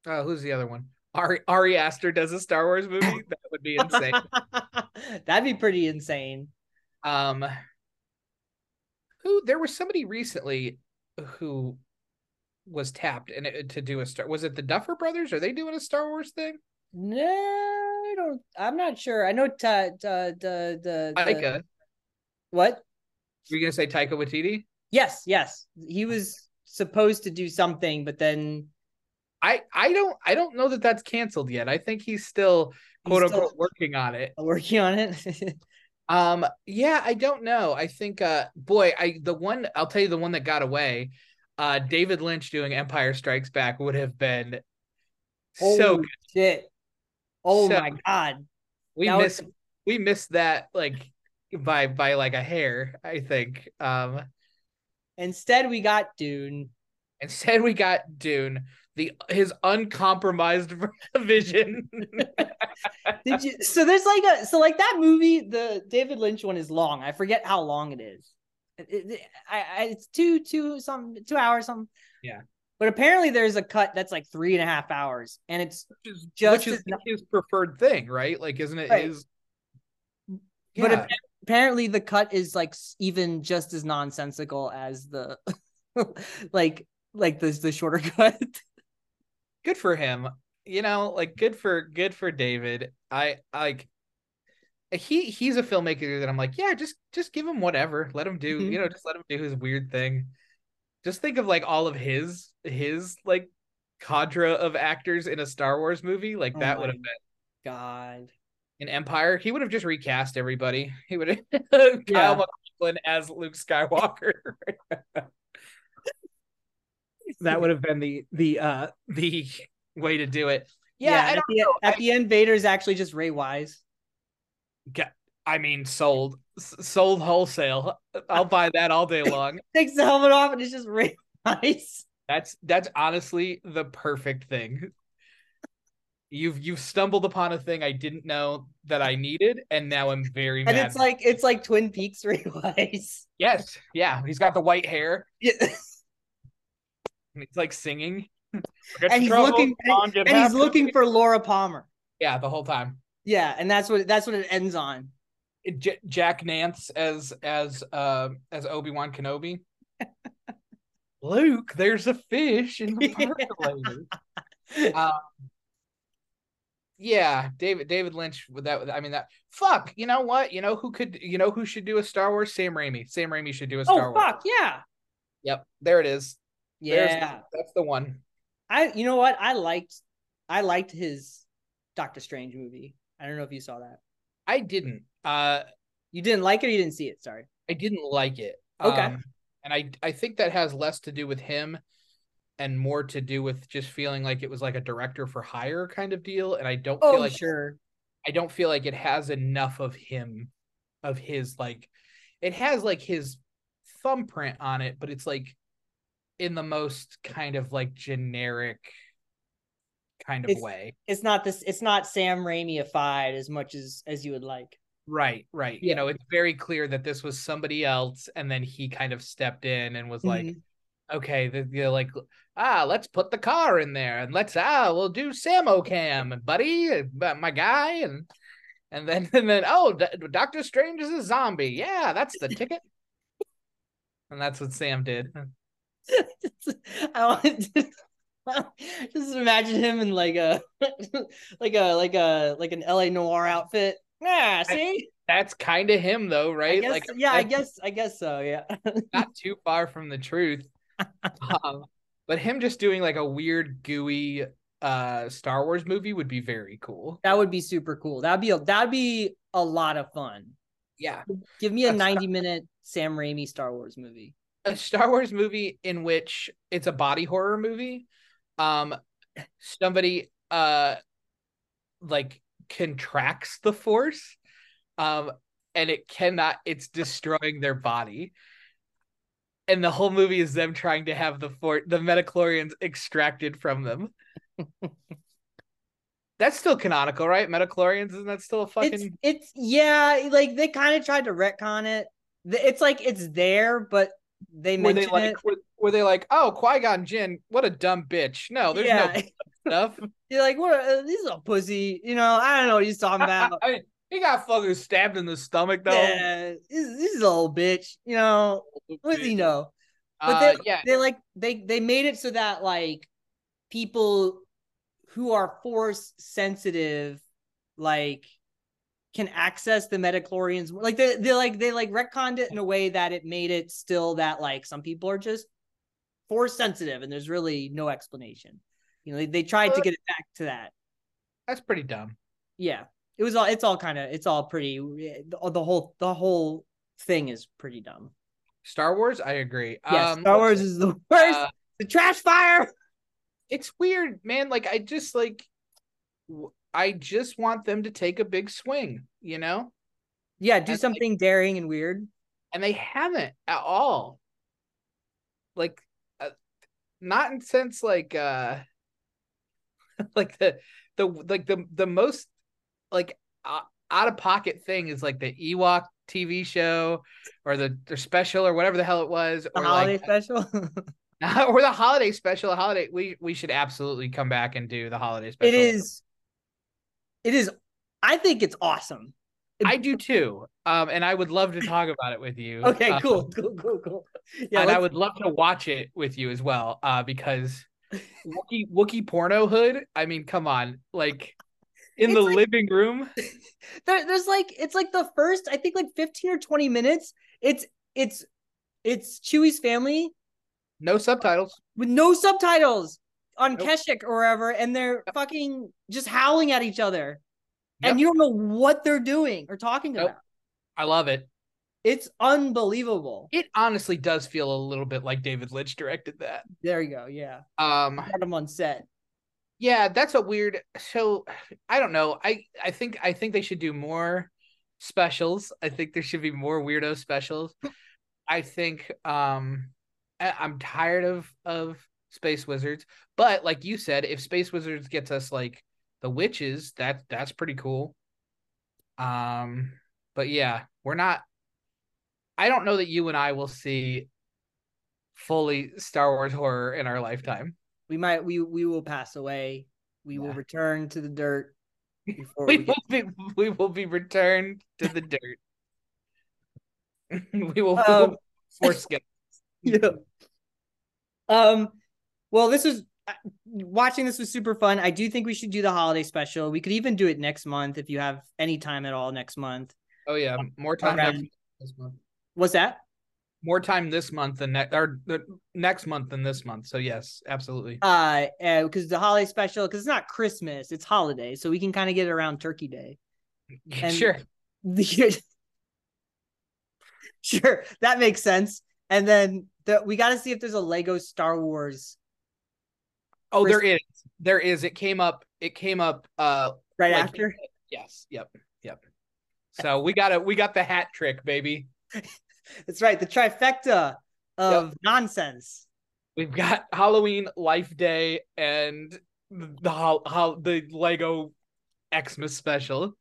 oh who's the other one? Ari Ari Aster does a Star Wars movie. That would be insane. That'd be pretty insane. um who there was somebody recently who was tapped and it, to do a star was it the Duffer Brothers? Are they doing a Star Wars thing? No, I don't. I'm not sure. I know ta, ta, the the the Taika. what? Were you gonna say Taika Waititi? Yes, yes. He was supposed to do something, but then I I don't I don't know that that's canceled yet. I think he's still quote He's unquote still- working on it. working on it. Um yeah, I don't know. I think uh boy, I the one I'll tell you the one that got away. Uh David Lynch doing Empire Strikes Back would have been so good. shit! Oh So- my god! we that was- missed we missed that like by by like a hair, I think. Um Instead, we got Dune. instead we got Dune, the his uncompromised vision. Did you? So there's like a so like that movie. The David Lynch one is long. I forget how long it is. It- it- I, I, it's two two some two hours something. Yeah. But apparently there's a cut that's like three and a half hours, and it's which is, Just which is his preferred thing, right? Like, isn't it Right. his? But apparently the cut is like even just as nonsensical as the like like the the shorter cut. Good for him. You know, like good for good for David. I like he he's a filmmaker that I'm like, yeah, just just give him whatever. Let him do, Mhm. you know, just let him do his weird thing. Just think of like all of his his like cadre of actors in a Star Wars movie. Like Oh that would have been God. in Empire. He would have just recast everybody. He would have Kyle Yeah. MacLachlan as Luke Skywalker. That would have been the the uh the way to do it. Yeah, Yeah, I at, don't the, know. at I- the end, Vader's actually just Ray Wise. Get- I mean, sold, S- sold wholesale. I'll buy that all day long. Takes the helmet off and it's just Ray Wise. That's that's honestly the perfect thing. You've you've stumbled upon a thing I didn't know that I needed, and now I'm very And mad. it's like it's like Twin Peaks Ray Wise. yes, yeah, he's got the white hair. Yeah. And he's like singing, and he's looking and he's looking for Laura Palmer. yeah the whole time. Yeah, and that's what that's what it ends on. J- Jack Nance as as uh as Obi Wan Kenobi. Luke, there's a fish in the percolator. Um, yeah, David David Lynch with that. I mean that. Fuck, you know what? You know who could? You know who should do a Star Wars? Sam Raimi. Sam Raimi should do a Star oh Wars. fuck yeah, Yep, there it is. There's- yeah. that's the one. I you know what I liked I liked his Doctor Strange movie. I don't know if you saw that. I didn't. Uh, You didn't like it. or You didn't see it. Sorry. I didn't like it. Okay. Um, and I I think that has less to do with him and more to do with just feeling like it was like a director for hire kind of deal. And I don't feel Oh like sure. I don't feel like it has enough of him, of his like, it has like his thumbprint on it, but it's like in the most kind of like generic kind of It's- way. It's not this. It's not Sam Raimi-ified as much as as you would like. Right, right. Yeah. You know, it's very clear that this was somebody else, and then he kind of stepped in and was like, Mhm. okay, the, know, like, ah, let's put the car in there, and let's ah, we'll do Samo Cam, buddy, uh, my guy, and and then and then oh, D- Doctor Strange is a zombie. Yeah, that's the ticket. and that's what Sam did. I want to just imagine him in like a like a like a like an LA noir outfit. Yeah, see? That's kind of him, though, right? guess, like, yeah, I guess I guess so, yeah. not too far from the truth. um, but him just doing like a weird, gooey uh Star Wars movie would be very cool. that would be super cool. That'd be a that'd be a lot of fun. Yeah. Give me a That's- 90 minute Sam Raimi Star Wars movie. A Star Wars movie in which it's a body horror movie. Um somebody uh like contracts the force um and it cannot it's destroying their body. And the whole movie is them trying to have the for the midi-chlorians extracted from them. That's still canonical, right? Midi-chlorians isn't that still a fucking It's it's yeah, like they kind of tried to retcon it. It's like it's there, but they were they like it. were, were they like, oh Qui-Gon Jinn, what a dumb bitch. No, there's yeah, no stuff. you're like, what? Uh, this is a pussy. You know, I don't know what he's talking about. I mean, he got fucking stabbed in the stomach though. yeah, this, this is a little bitch. You know, what does he know? But Uh, yeah, they like they they made it so that like people who are force sensitive like can access the midi-chlorians like they they like they like retconned it in a way that it made it still that like some people are just force sensitive and there's really no explanation. You know they, they tried to get it back to that. That's pretty dumb. yeah. It was all it's all kind of it's all pretty the, the whole the whole thing is pretty dumb. Star Wars, I agree. yes Um, star wars is the worst. Uh, the trash fire! It's weird, man. Like I just like, w- I just want them to take a big swing, you know, Yeah, do And, something daring and weird. and they haven't at all. Like, uh, not in sense like, uh like the the like the the most like uh, out of pocket thing is like the Ewok TV show or the their special or whatever the hell it was The or holiday like special. or the holiday special holiday we we should absolutely come back and do the holiday special it is. It is. I think it's awesome. i do too um and i would love to talk about it with you Okay, Uh, cool, cool, cool, cool. Yeah, and i would love to watch it with you as well uh because wookie wookie porno hood i mean come on like in It's the like- living room there, there's like it's like the first I think like 15 or 20 minutes. It's it's it's Chewie's family no subtitles with no subtitles on Nope. Kashyyyk or wherever, and they're fucking just howling at each other, Yep. and you don't know what they're doing or talking Nope. about. i love it It's unbelievable. It honestly does feel a little bit like David Lynch directed that. There you go. Yeah. Um Had him on set. yeah, that's a weird so I don't know. I I think I think they should do more specials. I think there should be more weirdo specials. I think um I- I'm tired of of Space Wizards, but like you said, if Space Wizards gets us like the witches, that that's pretty cool. Um but yeah, we're not I don't know that you and I will see fully Star Wars horror in our lifetime. We might we we will pass away. We will return to the dirt before We we will be we will be returned to the dirt. we will Um, foreskin. yeah. Um, well, this was uh, watching this was super fun. I do think we should do the holiday special. We could even do it next month if you have any time at all next month. Oh yeah, more time Around- next, this month. What's that? More time this month than next or the next month than this month. So yes, absolutely. Uh, because the holiday special, because it's not Christmas, it's holiday, so we can kind of get it around Turkey Day. and- sure. sure, that makes sense. And then the, we got to see if there's a Lego Star Wars Oh, there is. There is. It came up. It came up. Uh, right Like- after. yes. Yep. Yep. So we got it. We got the hat trick, baby. That's right, the trifecta of nonsense. We've got Halloween, Life Day, and the hol- hol- the Lego Xmas special.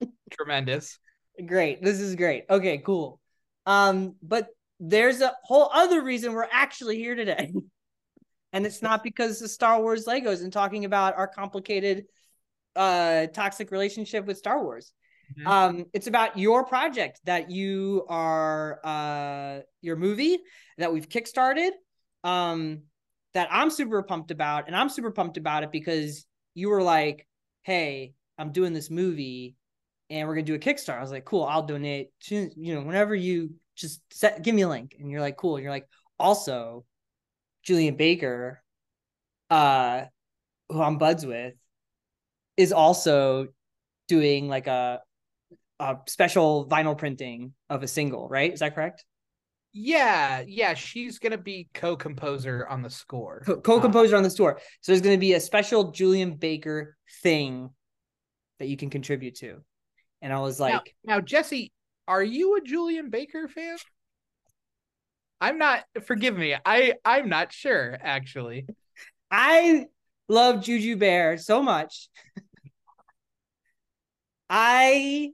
Tremendous. Great. This is great. Okay, cool. Um, but there's a whole other reason we're actually here today. And it's not because the Star Wars Legos and talking about our complicated uh toxic relationship with Star Wars. Mhm. Um, it's about your project that you are uh your movie that we've kickstarted. Um that I'm super pumped about, and I'm super pumped about it because you were like, Hey, I'm doing this movie and we're gonna do a Kickstarter. I was like, cool, I'll donate. to- You know, whenever you just set, give me a link, and you're like, cool. And you're like, also, Julien Baker, uh, who I'm buds with, is also doing like a a special vinyl printing of a single. Right? Is that correct? Yeah, yeah. She's gonna be co-composer on the score. Co- co-composer on the store. So there's gonna be a special Julien Baker thing that you can contribute to. And I was Now- like, now, Jesse, are you a Julien Baker fan? I'm not. Forgive me. I I'm not sure actually. I love Juju Bear so much. I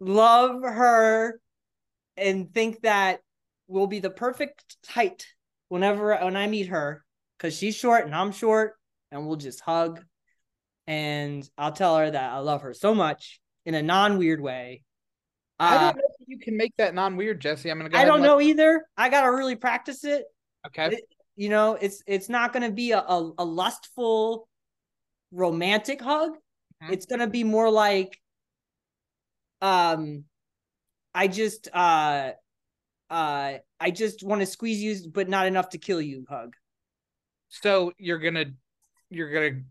love her and think that will be the perfect height whenever when I meet her because she's short and I'm short and we'll just hug and I'll tell her that I love her so much in a non weird way. I Uh, don't know if you can make that non-weird, Jesse. I'm gonna go. I don't let- know either. I gotta really practice it. Okay. It- you know it's it's not to be a, a, a lustful romantic hug Mhm. it's to be more like um i just uh uh i just want to squeeze you but not enough to kill you hug So you're gonna you're gonna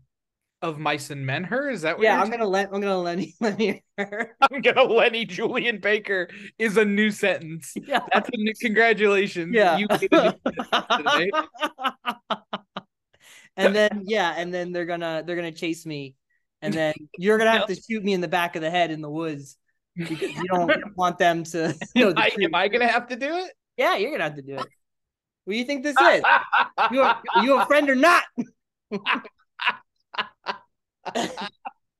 of mice and men her? Is that what yeah you're i'm gonna let i'm gonna let let me I'm gonna Lenny Julien Baker is a new sentence. yeah That's a new congratulations. yeah You and then yeah and then they're gonna they're gonna chase me and then you're gonna have to shoot me in the back of the head in the woods because you don't, you don't want them to know the I, am I gonna have to do it? Yeah, you're gonna have to do it. What do you think this is? You a, you a friend or not?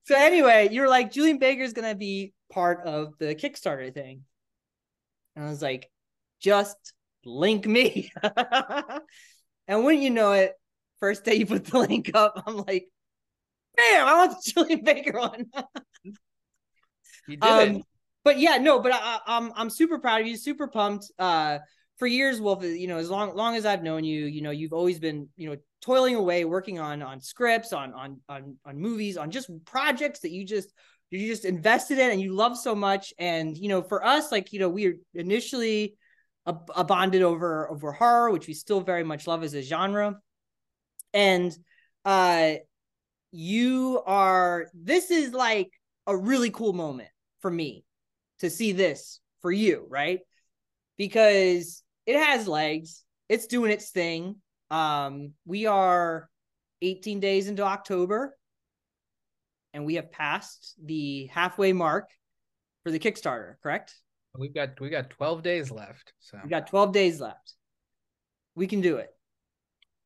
So anyway, you're like Julien Baker's gonna be part of the Kickstarter thing, and I was like, just link me. and when you know it, first day you put the link up, I'm like, bam, I want the Julien Baker one. you did Um, it. but yeah, no, but I, I- I'm I'm super proud of you, super pumped. Uh, for years, Wolfe, you know, as long long as I've known you, you know, you've always been, you know, toiling away, working on on scripts, on on on on movies, on just projects that you just you just invested in and you love so much. And you know, for us, like you know, we initially a, a bonded over over horror, which we still very much love as a genre, and uh, you are. This is like a really cool moment for me to see this for you, right? Because it has legs. It's doing its thing. Um, we are 18 days into October, and we have passed the halfway mark for the Kickstarter, correct? We've got we got 12 days left. So we got 12 days left. We can do it.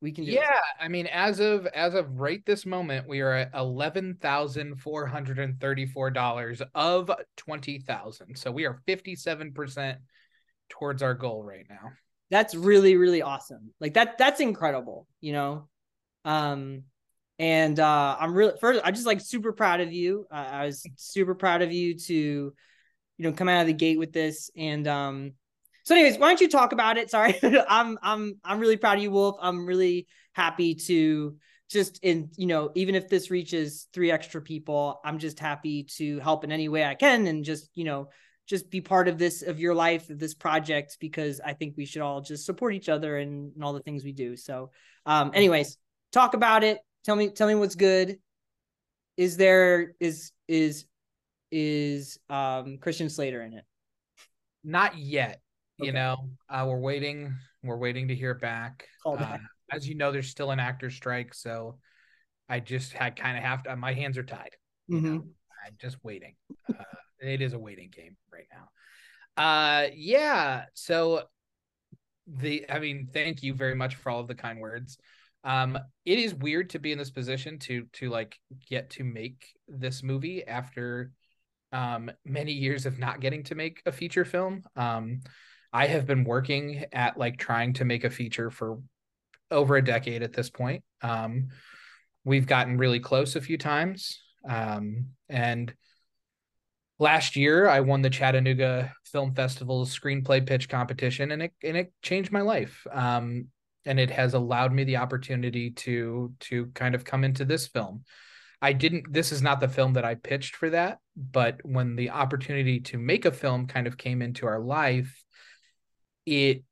We can do yeah, it. I mean, as of as of right this moment, we are at eleven thousand four hundred and thirty-four dollars of twenty thousand. So we are fifty-seven percent towards our goal right now. That's really, really awesome. Like that, that's incredible, you know. Um, and uh I'm really first, I'm just like super proud of you. Uh, I was super proud of you to, you know, come out of the gate with this. And um, so, anyways, why don't you talk about it? Sorry, I'm I'm I'm really proud of you, Wolfe. I'm really happy to just in you know even if this reaches three extra people i'm just happy to help in any way i can and just you know just be part of this of your life of this project because i think we should all just support each other and, and all the things we do so um anyways talk about it tell me tell me what's good is there is is is um christian slater in it Not yet. You know, uh, we're waiting. We're waiting to hear back. Call Uh, as you know, there's still an actor strike, so I just had kind of have to. My hands are tied. You Mhm. know, I'm just waiting. Uh, it is a waiting game right now. Uh, yeah. So the, I mean, thank you very much for all of the kind words. Um, it is weird to be in this position to to like get to make this movie after um many years of not getting to make a feature film. Um, I have been working at like trying to make a feature for over a decade at this point. Um, we've gotten really close a few times. Um, and last year I won the Chattanooga Film Festival's screenplay pitch competition and it and it changed my life. Um, and it has allowed me the opportunity to to kind of come into this film. I didn't this is not the film that I pitched for that, but when the opportunity to make a film kind of came into our life, it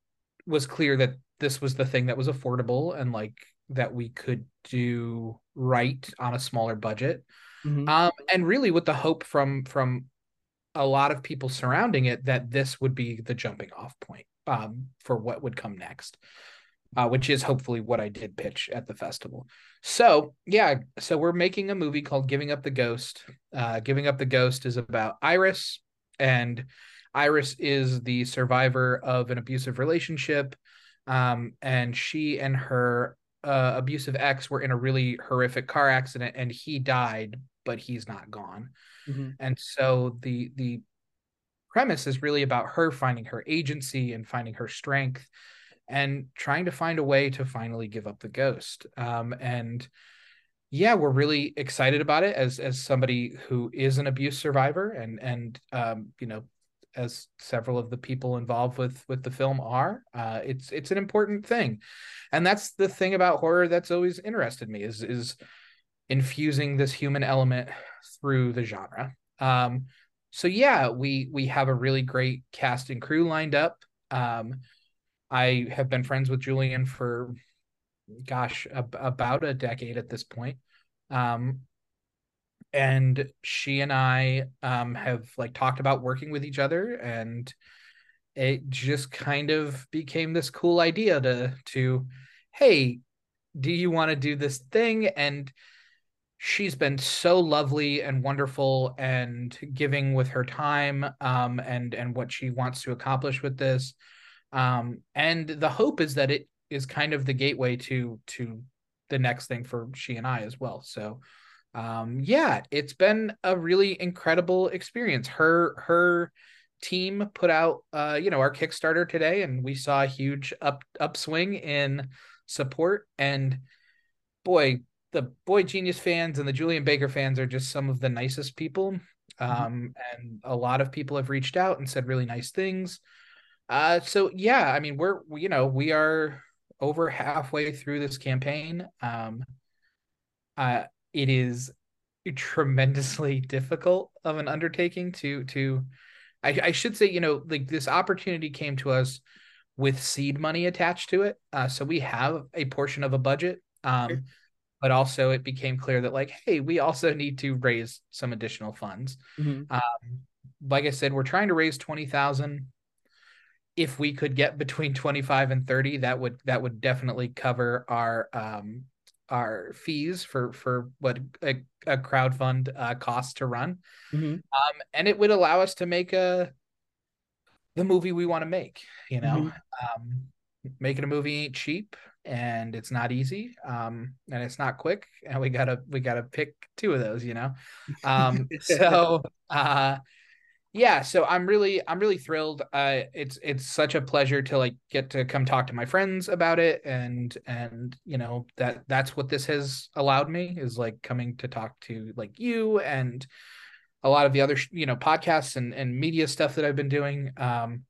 was clear that this was the thing that was affordable and like that we could do right on a smaller budget. Mhm. Um, and really with the hope from from a lot of people surrounding it that this would be the jumping off point um, for what would come next, uh, which is hopefully what I did pitch at the festival. So yeah, so we're making a movie called Giving Up the Ghost. Uh, Giving Up the Ghost is about Iris, and Iris is the survivor of an abusive relationship, um, and she and her uh, abusive ex were in a really horrific car accident, and he died, but he's not gone. Mhm. And so the the premise is really about her finding her agency and finding her strength and trying to find a way to finally give up the ghost. Um, and yeah, we're really excited about it as as somebody who is an abuse survivor and and um, you know as several of the people involved with with the film are uh, it's it's an important thing and that's the thing about horror that's always interested me is is infusing this human element through the genre. Um so yeah we we have a really great cast and crew lined up. Um i have been friends with julien for gosh ab- about a decade at this point. Um and she and i um have like talked about working with each other and it just kind of became this cool idea to to hey do you want to do this thing? And she's been so lovely and wonderful and giving with her time um and and what she wants to accomplish with this. Um and the hope is that it is kind of the gateway to to the next thing for she and I as well. So um yeah it's been a really incredible experience. Her her team put out uh you know our kickstarter today and we saw a huge up upswing in support. And boy the boygenius fans and the julien baker fans are just some of the nicest people. Um and a lot of people have reached out and said really nice things. Uh so yeah i mean we're we- you know we are over halfway through this campaign. Um uh it is tremendously difficult of an undertaking to to I, I should say you know like this opportunity came to us with seed money attached to it. Uh, so we have a portion of a budget. Um but also it became clear that like hey we also need to raise some additional funds Mhm. um like I said, we're trying to raise twenty thousand. If we could get between twenty five and thirty, that would that would definitely cover our um our fees for for what a, a crowdfund uh, costs to run, Mhm. um, and it would allow us to make a the movie we want to make. You know, Mhm. um, making a movie ain't cheap and it's not easy um and it's not quick and we gotta we gotta pick two of those you know? Um so uh yeah so i'm really i'm really thrilled. Uh it's it's such a pleasure to like get to come talk to my friends about it and and you know that that's what this has allowed me is like coming to talk to like you and a lot of the other you know podcasts and and media stuff that i've been doing. Um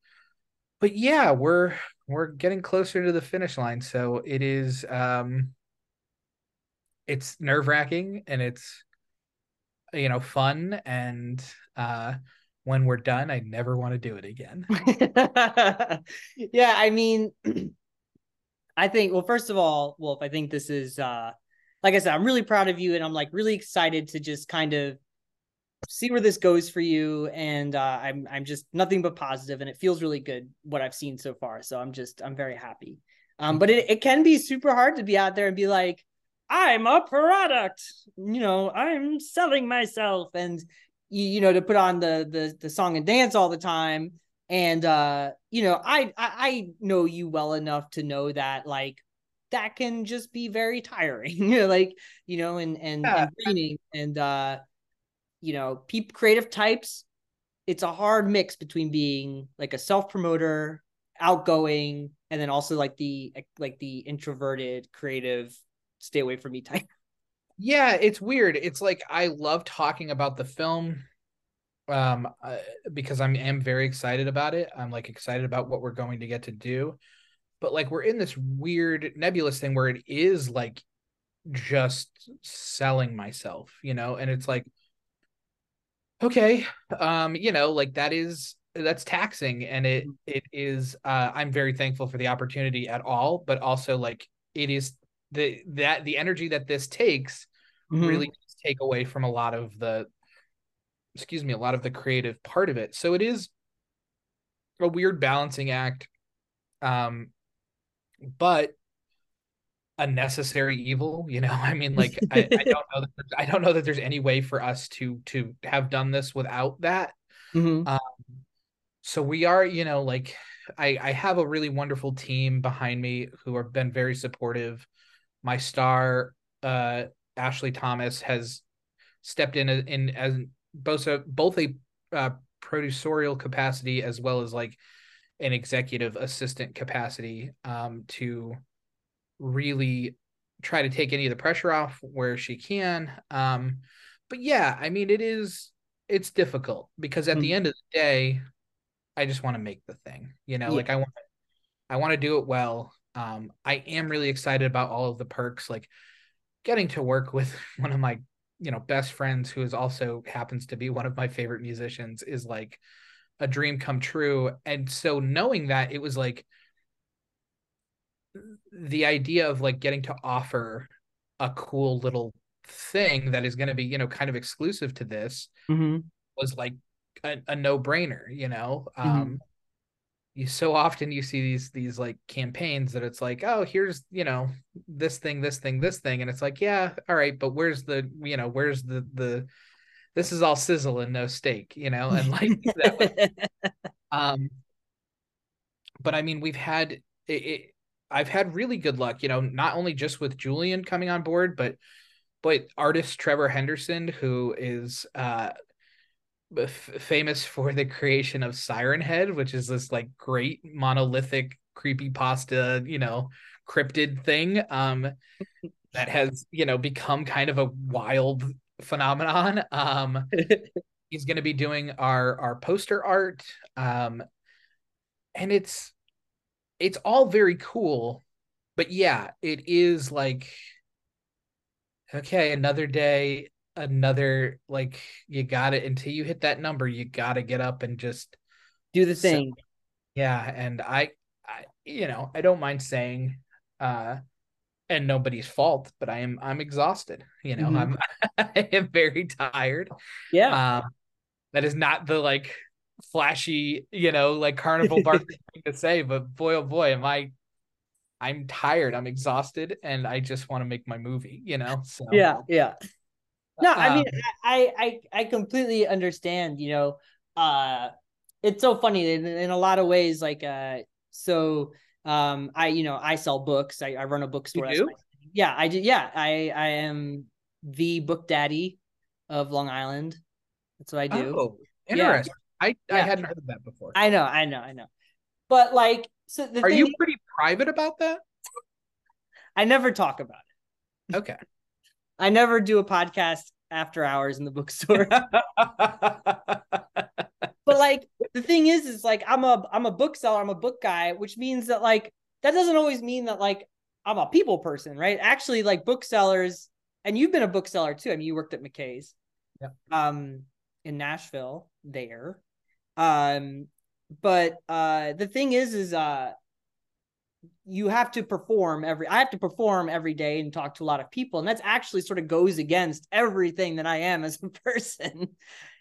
but yeah we're we're getting closer to the finish line. So it is um it's nerve-wracking and it's you know fun and uh when we're done i never want to do it again. Yeah, I mean, I think, well, first of all, Wolfe, I think this is, uh, like I said, I'm really proud of you and I'm like really excited to just kind of see where this goes for you. And uh, I'm, I'm just nothing but positive and it feels really good what I've seen so far. So I'm just, I'm very happy. Um, but it, it can be super hard to be out there and be like, I'm a product, you know, I'm selling myself and, you, you know, to put on the, the, the song and dance all the time and uh you know I, I i know you well enough to know that like that can just be very tiring like you know and and, Yeah. and draining and uh you know peop creative types it's a hard mix between being like a self promoter outgoing and then also like the like the introverted creative stay away from me type. Yeah it's weird. It's like i love talking about the film um uh, because i'm am very excited about it. I'm like excited about what we're going to get to do. But like we're in this weird nebulous thing where it is like just selling myself you know? And it's like okay um you know like that is that's taxing and it it is uh i'm very thankful for the opportunity at all but also like it is the that the energy that this takes really does take away from a lot of the excuse me a lot of the creative part of it. So it is a weird balancing act um but a necessary evil you know? I mean like I, I don't know that there's- i don't know that there's any way for us to to have done this without that. Mhm. um so we are you know like i i have a really wonderful team behind me who have been very supportive. My star uh ashley thomas has stepped in in as both a both a uh, producerial capacity as well as like an executive assistant capacity um to really try to take any of the pressure off where she can um but yeah i mean it is it's difficult because at the Mm. end of the day i just want to make the thing you know Yeah. like i want i want to do it well um i am really excited about all of the perks like getting to work with one of my you know best friends who is also happens to be one of my favorite musicians is like a dream come true and so knowing that it was like the idea of like getting to offer a cool little thing that is going to be you know kind of exclusive to this Mhm. was like a, a no-brainer you know Mhm. um you so often you see these these like campaigns that it's like oh here's you know this thing this thing this thing and it's like yeah all right but where's the you know where's the the this is all sizzle and no steak you know and like that was um but i mean we've had it, it i've had really good luck you know not only just with julien coming on board but but artist trevor henderson who is uh f- famous for the creation of siren head which is this like great monolithic creepy pasta you know cryptid thing um that has you know become kind of a wild phenomenon. Um he's going to be doing our our poster art um and it's it's all very cool but yeah it is like okay another day another like you got it. Until you hit that number you got to get up and just do the So- thing. Yeah and I, I you know i don't mind saying uh and nobody's fault but i am i'm exhausted you know Mhm. i'm i am very tired. Yeah. Um that is not the like flashy, you know, like carnival barker thing to say, but boy oh boy, am I I'm tired, I'm exhausted, and I just want to make my movie, you know. So Yeah, yeah. No, I mean, Um, I, I, I completely understand. You know, uh, it's so funny in, in a lot of ways. Like, uh, so, um, I, you know, I sell books. I, I run a bookstore. That's do? yeah, I do. Yeah, I, I am the book daddy of Long Island. That's what I do. Oh, interesting. I, I hadn't heard of that before. I know, I know, I know. But like, so the Are you is, pretty private about that? I never talk about it. Okay. I never do a podcast after hours in the bookstore. but like the thing is is like i'm a i'm a bookseller i'm a book guy which means that like that doesn't always mean that like i'm a people person right actually like booksellers and you've been a bookseller too i mean you worked at mckay's Yep. um in nashville there um but uh the thing is is uh you have to perform every i have to perform every day and talk to a lot of people and that's actually sort of goes against everything that i am as a person.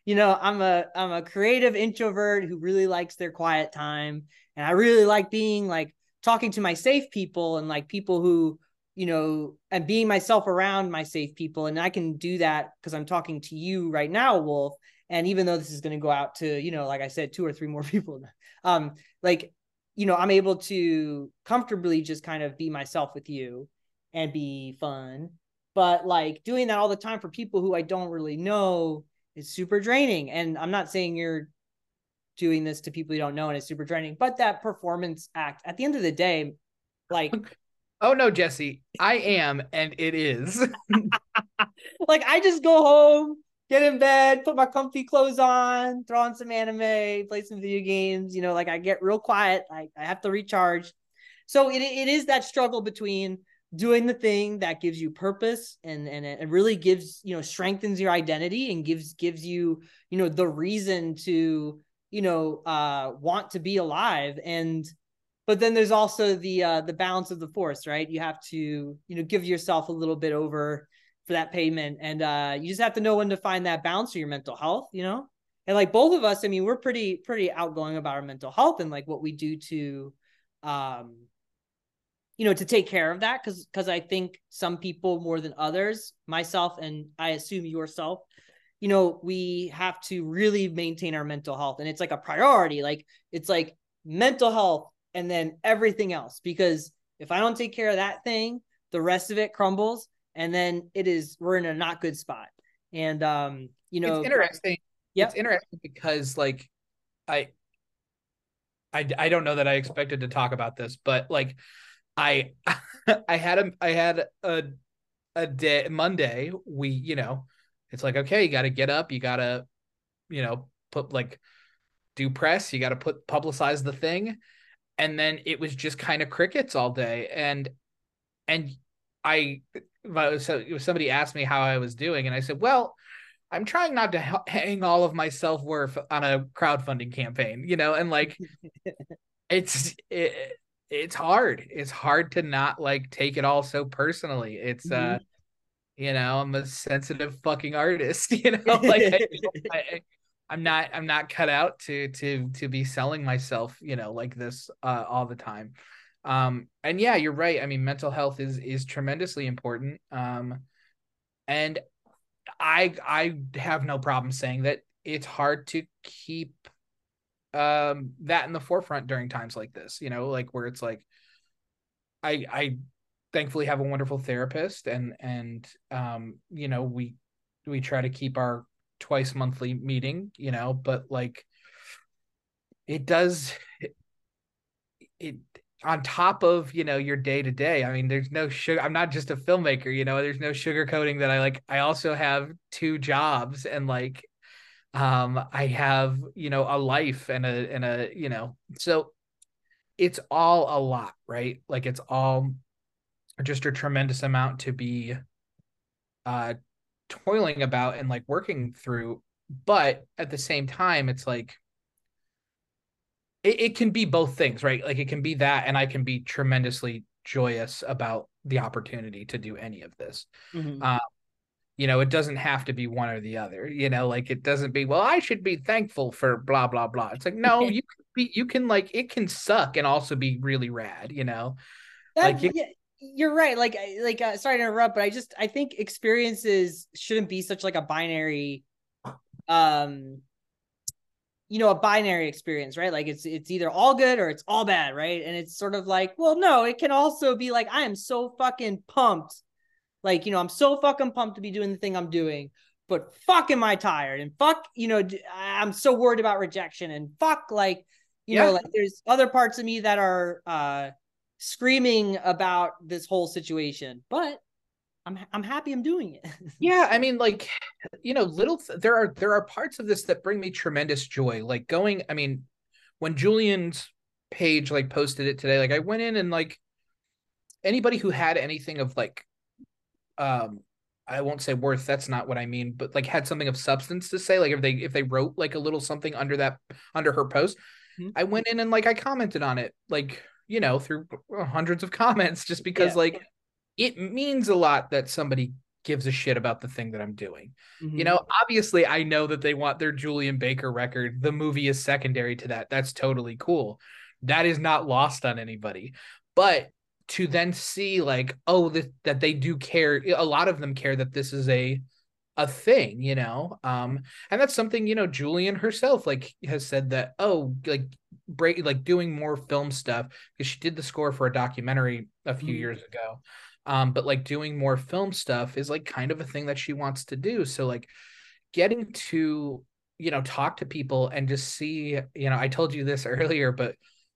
You know i'm a i'm a creative introvert who really likes their quiet time and i really like being like talking to my safe people and like people who you know and being myself around my safe people and i can do that because i'm talking to you right now Wolfe and even though this is going to go out to you know like i said two or three more people um like you know i'm able to comfortably just kind of be myself with you and be fun but like doing that all the time for people who i don't really know is super draining and i'm not saying you're doing this to people you don't know and it's super draining but that performance act at the end of the day like oh no, Jesse, I am, and it is. like I just go home, get in bed, put my comfy clothes on, throw on some anime, play some video games. You know, like I get real quiet. I, I have to recharge. So it it is that struggle between doing the thing that gives you purpose and and it really gives you know strengthens your identity and gives gives you you know the reason to you know uh want to be alive and but then there's also the uh the balance of the force right you have to you know give yourself a little bit over for that payment. And uh you just have to know when to find that balance for your mental health you know? And like both of us i mean we're pretty pretty outgoing about our mental health and like what we do to um you know to take care of that. Because because i think some people more than others myself and i assume yourself you know we have to really maintain our mental health. And it's like a priority. Like it's like mental health and then everything else. Because if i don't take care of that thing the rest of it crumbles and then it is we're in a not good spot and um you know it's interesting. Yep. It's interesting because like I I I don't know that I expected to talk about this, but like I I had a I had a a day Monday, we, you know, it's like okay, you got to get up, you got to you know, put like do press, you got to put publicize the thing. And then it was just kind of crickets all day and and I so somebody asked me how I was doing and I said, "Well, I'm trying not to hang all of my self worth on a crowdfunding campaign, you know, and like it's it, it's hard. It's hard to not like take it all so personally. It's Mhm. uh, you know, I'm a sensitive fucking artist, you know, like I, I, I'm not I'm not cut out to to to be selling myself, you know, like this uh, all the time. Um, and yeah, you're right. I mean, mental health is is tremendously important. Um, and I I have no problem saying that it's hard to keep um that in the forefront during times like this, you know, like where it's like I I thankfully have a wonderful therapist and and um you know we we try to keep our twice monthly meeting, you know, but like it does it, it on top of you know your day to day i mean there's no sugar i'm not just a filmmaker you know there's no sugarcoating that i like i also have two jobs and like um i have you know a life and a and a you know so it's all a lot right? Like it's all just a tremendous amount to be uh toiling about and like working through but at the same time it's like it, it can be both things, right? Like it can be that, and I can be tremendously joyous about the opportunity to do any of this. Mhm. Uh, you know it doesn't have to be one or the other you know like it doesn't be well i should be thankful for blah blah blah it's like no you can be you can like it can suck and also be really rad you know That, Like, you- yeah, you're right. Like, like, uh, sorry to interrupt, but I just I think experiences shouldn't be such like a binary, um, you know, a binary experience, right? Like, it's it's either all good or it's all bad, right? And it's sort of like, well, no, it can also be like, I am so fucking pumped, like, you know, I'm so fucking pumped to be doing the thing I'm doing. But fuck, am I tired? And fuck, you know, i'm so worried about rejection. And fuck, like, you Yeah. know, like there's other parts of me that are uh screaming about this whole situation, but I'm I'm happy I'm doing it. yeah i mean like you know little th- there are there are parts of this that bring me tremendous joy like going i mean when julien's page like posted it today like i went in and like anybody who had anything of like um i won't say worth that's not what i mean but like had something of substance to say like if they if they wrote like a little something under that under her post Mhm. i went in and like i commented on it like you know through hundreds of comments just because Yeah. like it means a lot that somebody gives a shit about the thing that i'm doing Mm-hmm. you know, obviously, I know that they want their Julien Baker record. The movie is secondary to that. That's totally cool. That is not lost on anybody. But to then see, like, oh, that that they do care. A lot of them care that this is a a thing, you know. Um, and that's something you know. Julien herself, like, has said that. Oh, like break, like doing more film stuff because she did the score for a documentary a few Mhm. years ago um but like doing more film stuff is like kind of a thing that she wants to do. So like getting to you know talk to people and just see you know i told you this earlier but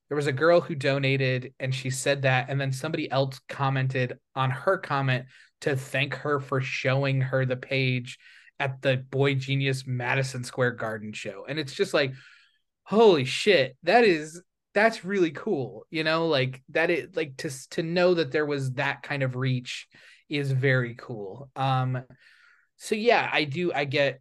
there was a girl who donated and she said that and then somebody else commented on her comment to thank her for showing her the page at the boygenius madison square garden show. And it's just like holy shit that is that's really cool you know like that it like to to know that there was that kind of reach is very cool. Um so yeah i do i get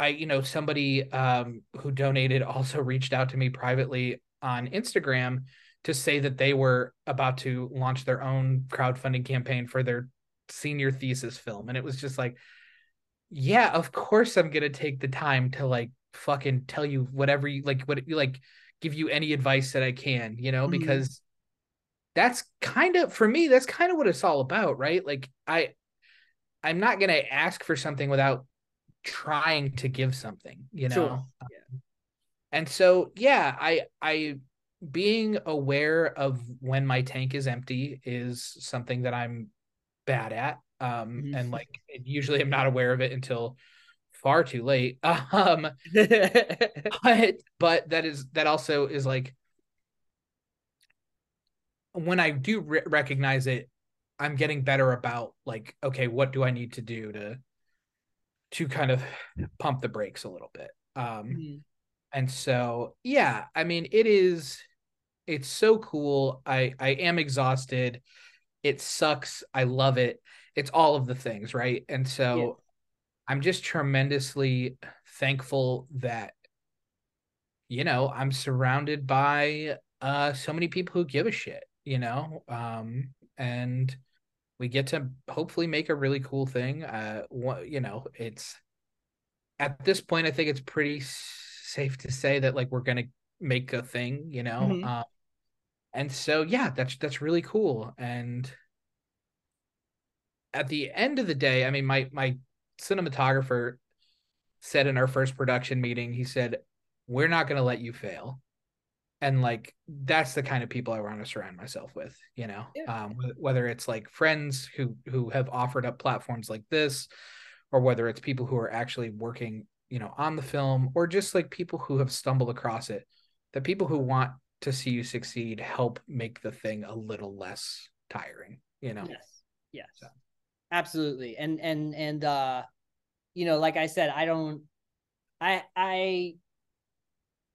i you know somebody um who donated also reached out to me privately on instagram to say that they were about to launch their own crowdfunding campaign for their senior thesis film. And it was just like yeah of course i'm gonna take the time to like fucking tell you whatever you like what you like give you any advice that i can you know Mhm. because that's kind of for me that's kind of what it's all about right like i i'm not gonna ask for something without trying to give something you know Sure. and so yeah i i being aware of when my tank is empty is something that i'm bad at um Mhm. and like usually i'm not aware of it until far too late. Um but but that is that also is like when i do re- recognize it i'm getting better about like okay what do i need to do to to kind of pump the brakes a little bit? Um Mhm. and so yeah i mean it is it's so cool. I i am exhausted. It sucks. I love it. It's all of the things right? And so. I'm just tremendously thankful that you know i'm surrounded by uh so many people who give a shit you know? Um and we get to hopefully make a really cool thing uh you know it's at this point i think it's pretty s- safe to say that like we're gonna make a thing you know? Mhm. um and so yeah that's that's really cool. And at the end of the day i mean my my cinematographer said in our first production meeting he said we're not going to let you fail and like that's the kind of people i want to surround myself with you know Yeah. um whether it's like friends who who have offered up platforms like this or whether it's people who are actually working you know on the film or just like people who have stumbled across it the people who want to see you succeed help make the thing a little less tiring you know Yes. Yes. So. Absolutely. And and and uh you know, like I said, I don't I I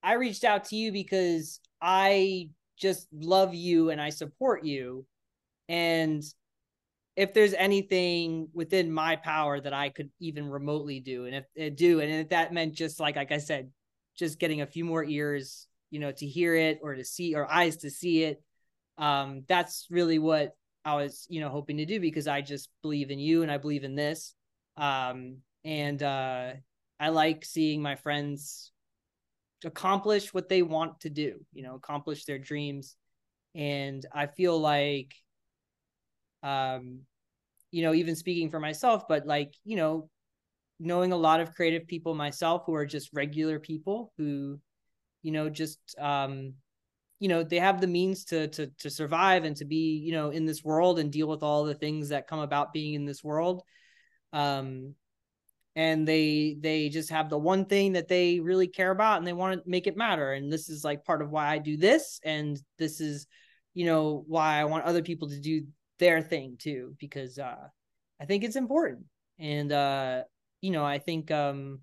I reached out to you because I just love you and I support you. And if there's anything within my power that I could even remotely do, and if uh, do, and if that meant just like like I said, just getting a few more ears, you know, to hear it or to see or eyes to see it, um, that's really what I was, you know, hoping to do because I just believe in you and I believe in this. Um, and uh, I like seeing my friends accomplish what they want to do, you know, accomplish their dreams. And I feel like, um, you know, even speaking for myself, but like, you know, knowing a lot of creative people myself who are just regular people who, you know, just, um, you know, they have the means to to to survive and to be, you know, in this world and deal with all the things that come about being in this world. Um, and they they just have the one thing that they really care about and they want to make it matter. And this is like part of why I do this. And this is you know why I want other people to do their thing too because uh I think it's important. And uh you know I think um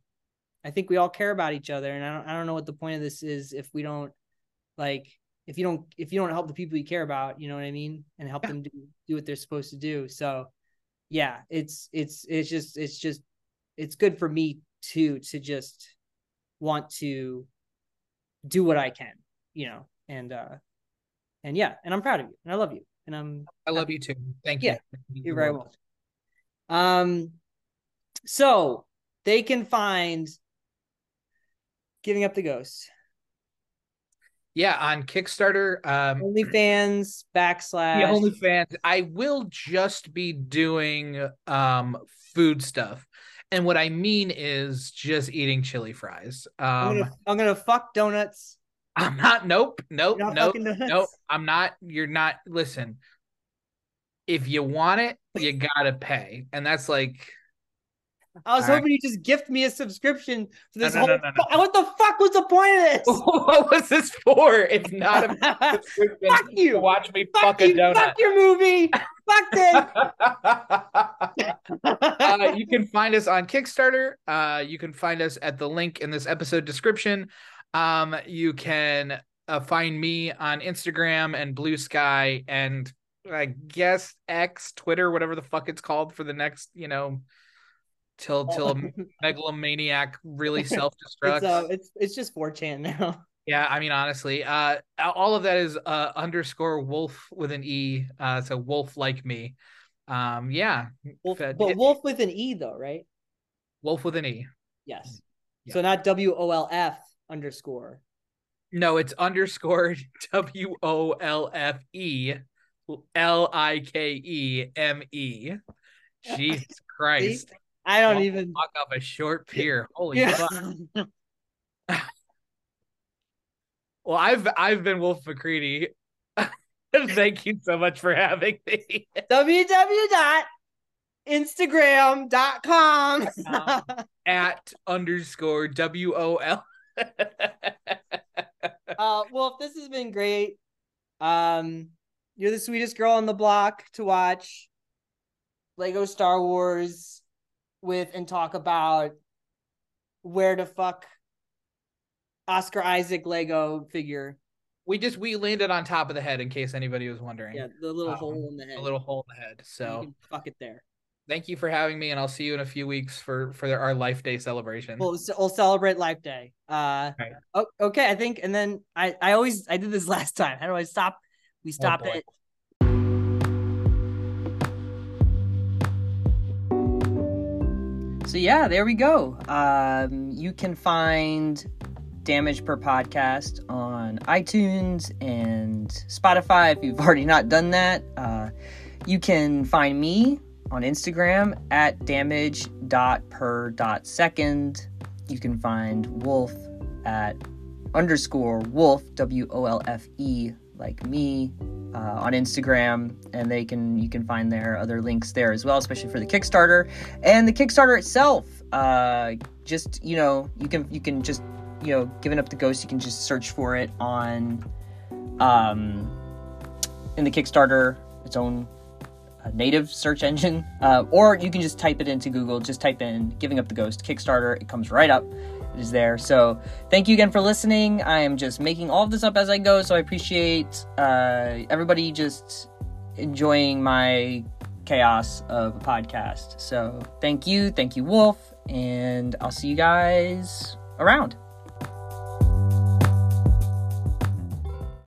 I think we all care about each other. And I don't I don't know what the point of this is if we don't like if you don't if you don't help the people you care about you know what I mean and help them do do what they're supposed to do so yeah it's it's it's just it's just it's good for me too to just want to do what I can, you know, and uh and yeah, and I'm proud of you and I love you. And I'm I love you too. Thank yeah, you. You're very welcome. Um so they can find giving up the ghost. Yeah, on Kickstarter, um OnlyFans backslash yeah, OnlyFans. I will just be doing um food stuff. And what I mean is just eating chili fries. Um, I'm, gonna, I'm gonna fuck donuts. I'm not. Nope. Nope. Nope. Nope. I'm not. You're not. Listen. If you want it, you gotta pay, and that's like. I was hoping right. you just gift me a subscription for this no, no, whole. No, what the fuck was the point of this? what was this for? If not a fuck you. watch me fuck, fuck a donut. Fuck your movie. fuck this. uh, you can find us on Kickstarter. Uh, you can find us at the link in this episode description. Um, you can uh, find me on Instagram and Bluesky and I guess X, Twitter, whatever the fuck it's called for the next, you know, till till a megalomaniac really self destructs. It's, uh, it's it's just 4chan now. Yeah, I mean honestly, uh all of that is uh underscore wolf with an E. Uh so wolf like me. Um yeah. Wolf, but wolf with an E though, right? Wolf with an E. Yes. Yeah. So not W O L F underscore. No, it's underscore W O L F E L I K E M E. Jesus Christ. I don't I'll even walk off a short pier. Holy yeah. fuck. well, I've I've been Wolfe MacReady. Thank you so much for having me. www.instagram.com um, at underscore W O L. uh, Wolfe, this has been great. Um, you're the sweetest girl on the block to watch Lego Star Wars with and talk about where to fuck Oscar Isaac Lego figure. We just we landed on top of the head in case anybody was wondering. Yeah, the little um, hole in the head. The little hole in the head. So fuck it there. Thank you for having me, and I'll see you in a few weeks for for our Life Day celebration. We'll we'll celebrate Life Day. Uh, right. oh, okay, I think, and then I I always I did this last time. How do I stop? We stop oh it So yeah, there we go. Um, you can find Damage Per Podcast on iTunes and Spotify if you've already not done that. Uh, you can find me on Instagram at damage.per.second. You can find Wolfe at underscore Wolf, W O L F E, like me, uh, on Instagram, and they can you can find their other links there as well, especially for the Kickstarter and the Kickstarter itself. Uh, just you know, you can you can just you know, giving up the ghost, you can just search for it on um, in the Kickstarter its own uh, native search engine, uh, or you can just type it into Google. Just type in "giving up the ghost" Kickstarter. It comes right up is there. So thank you again for listening. I am just making all of this up as I go, so I appreciate uh, everybody just enjoying my chaos of a podcast. So thank you, thank you, Wolfe, and I'll see you guys around.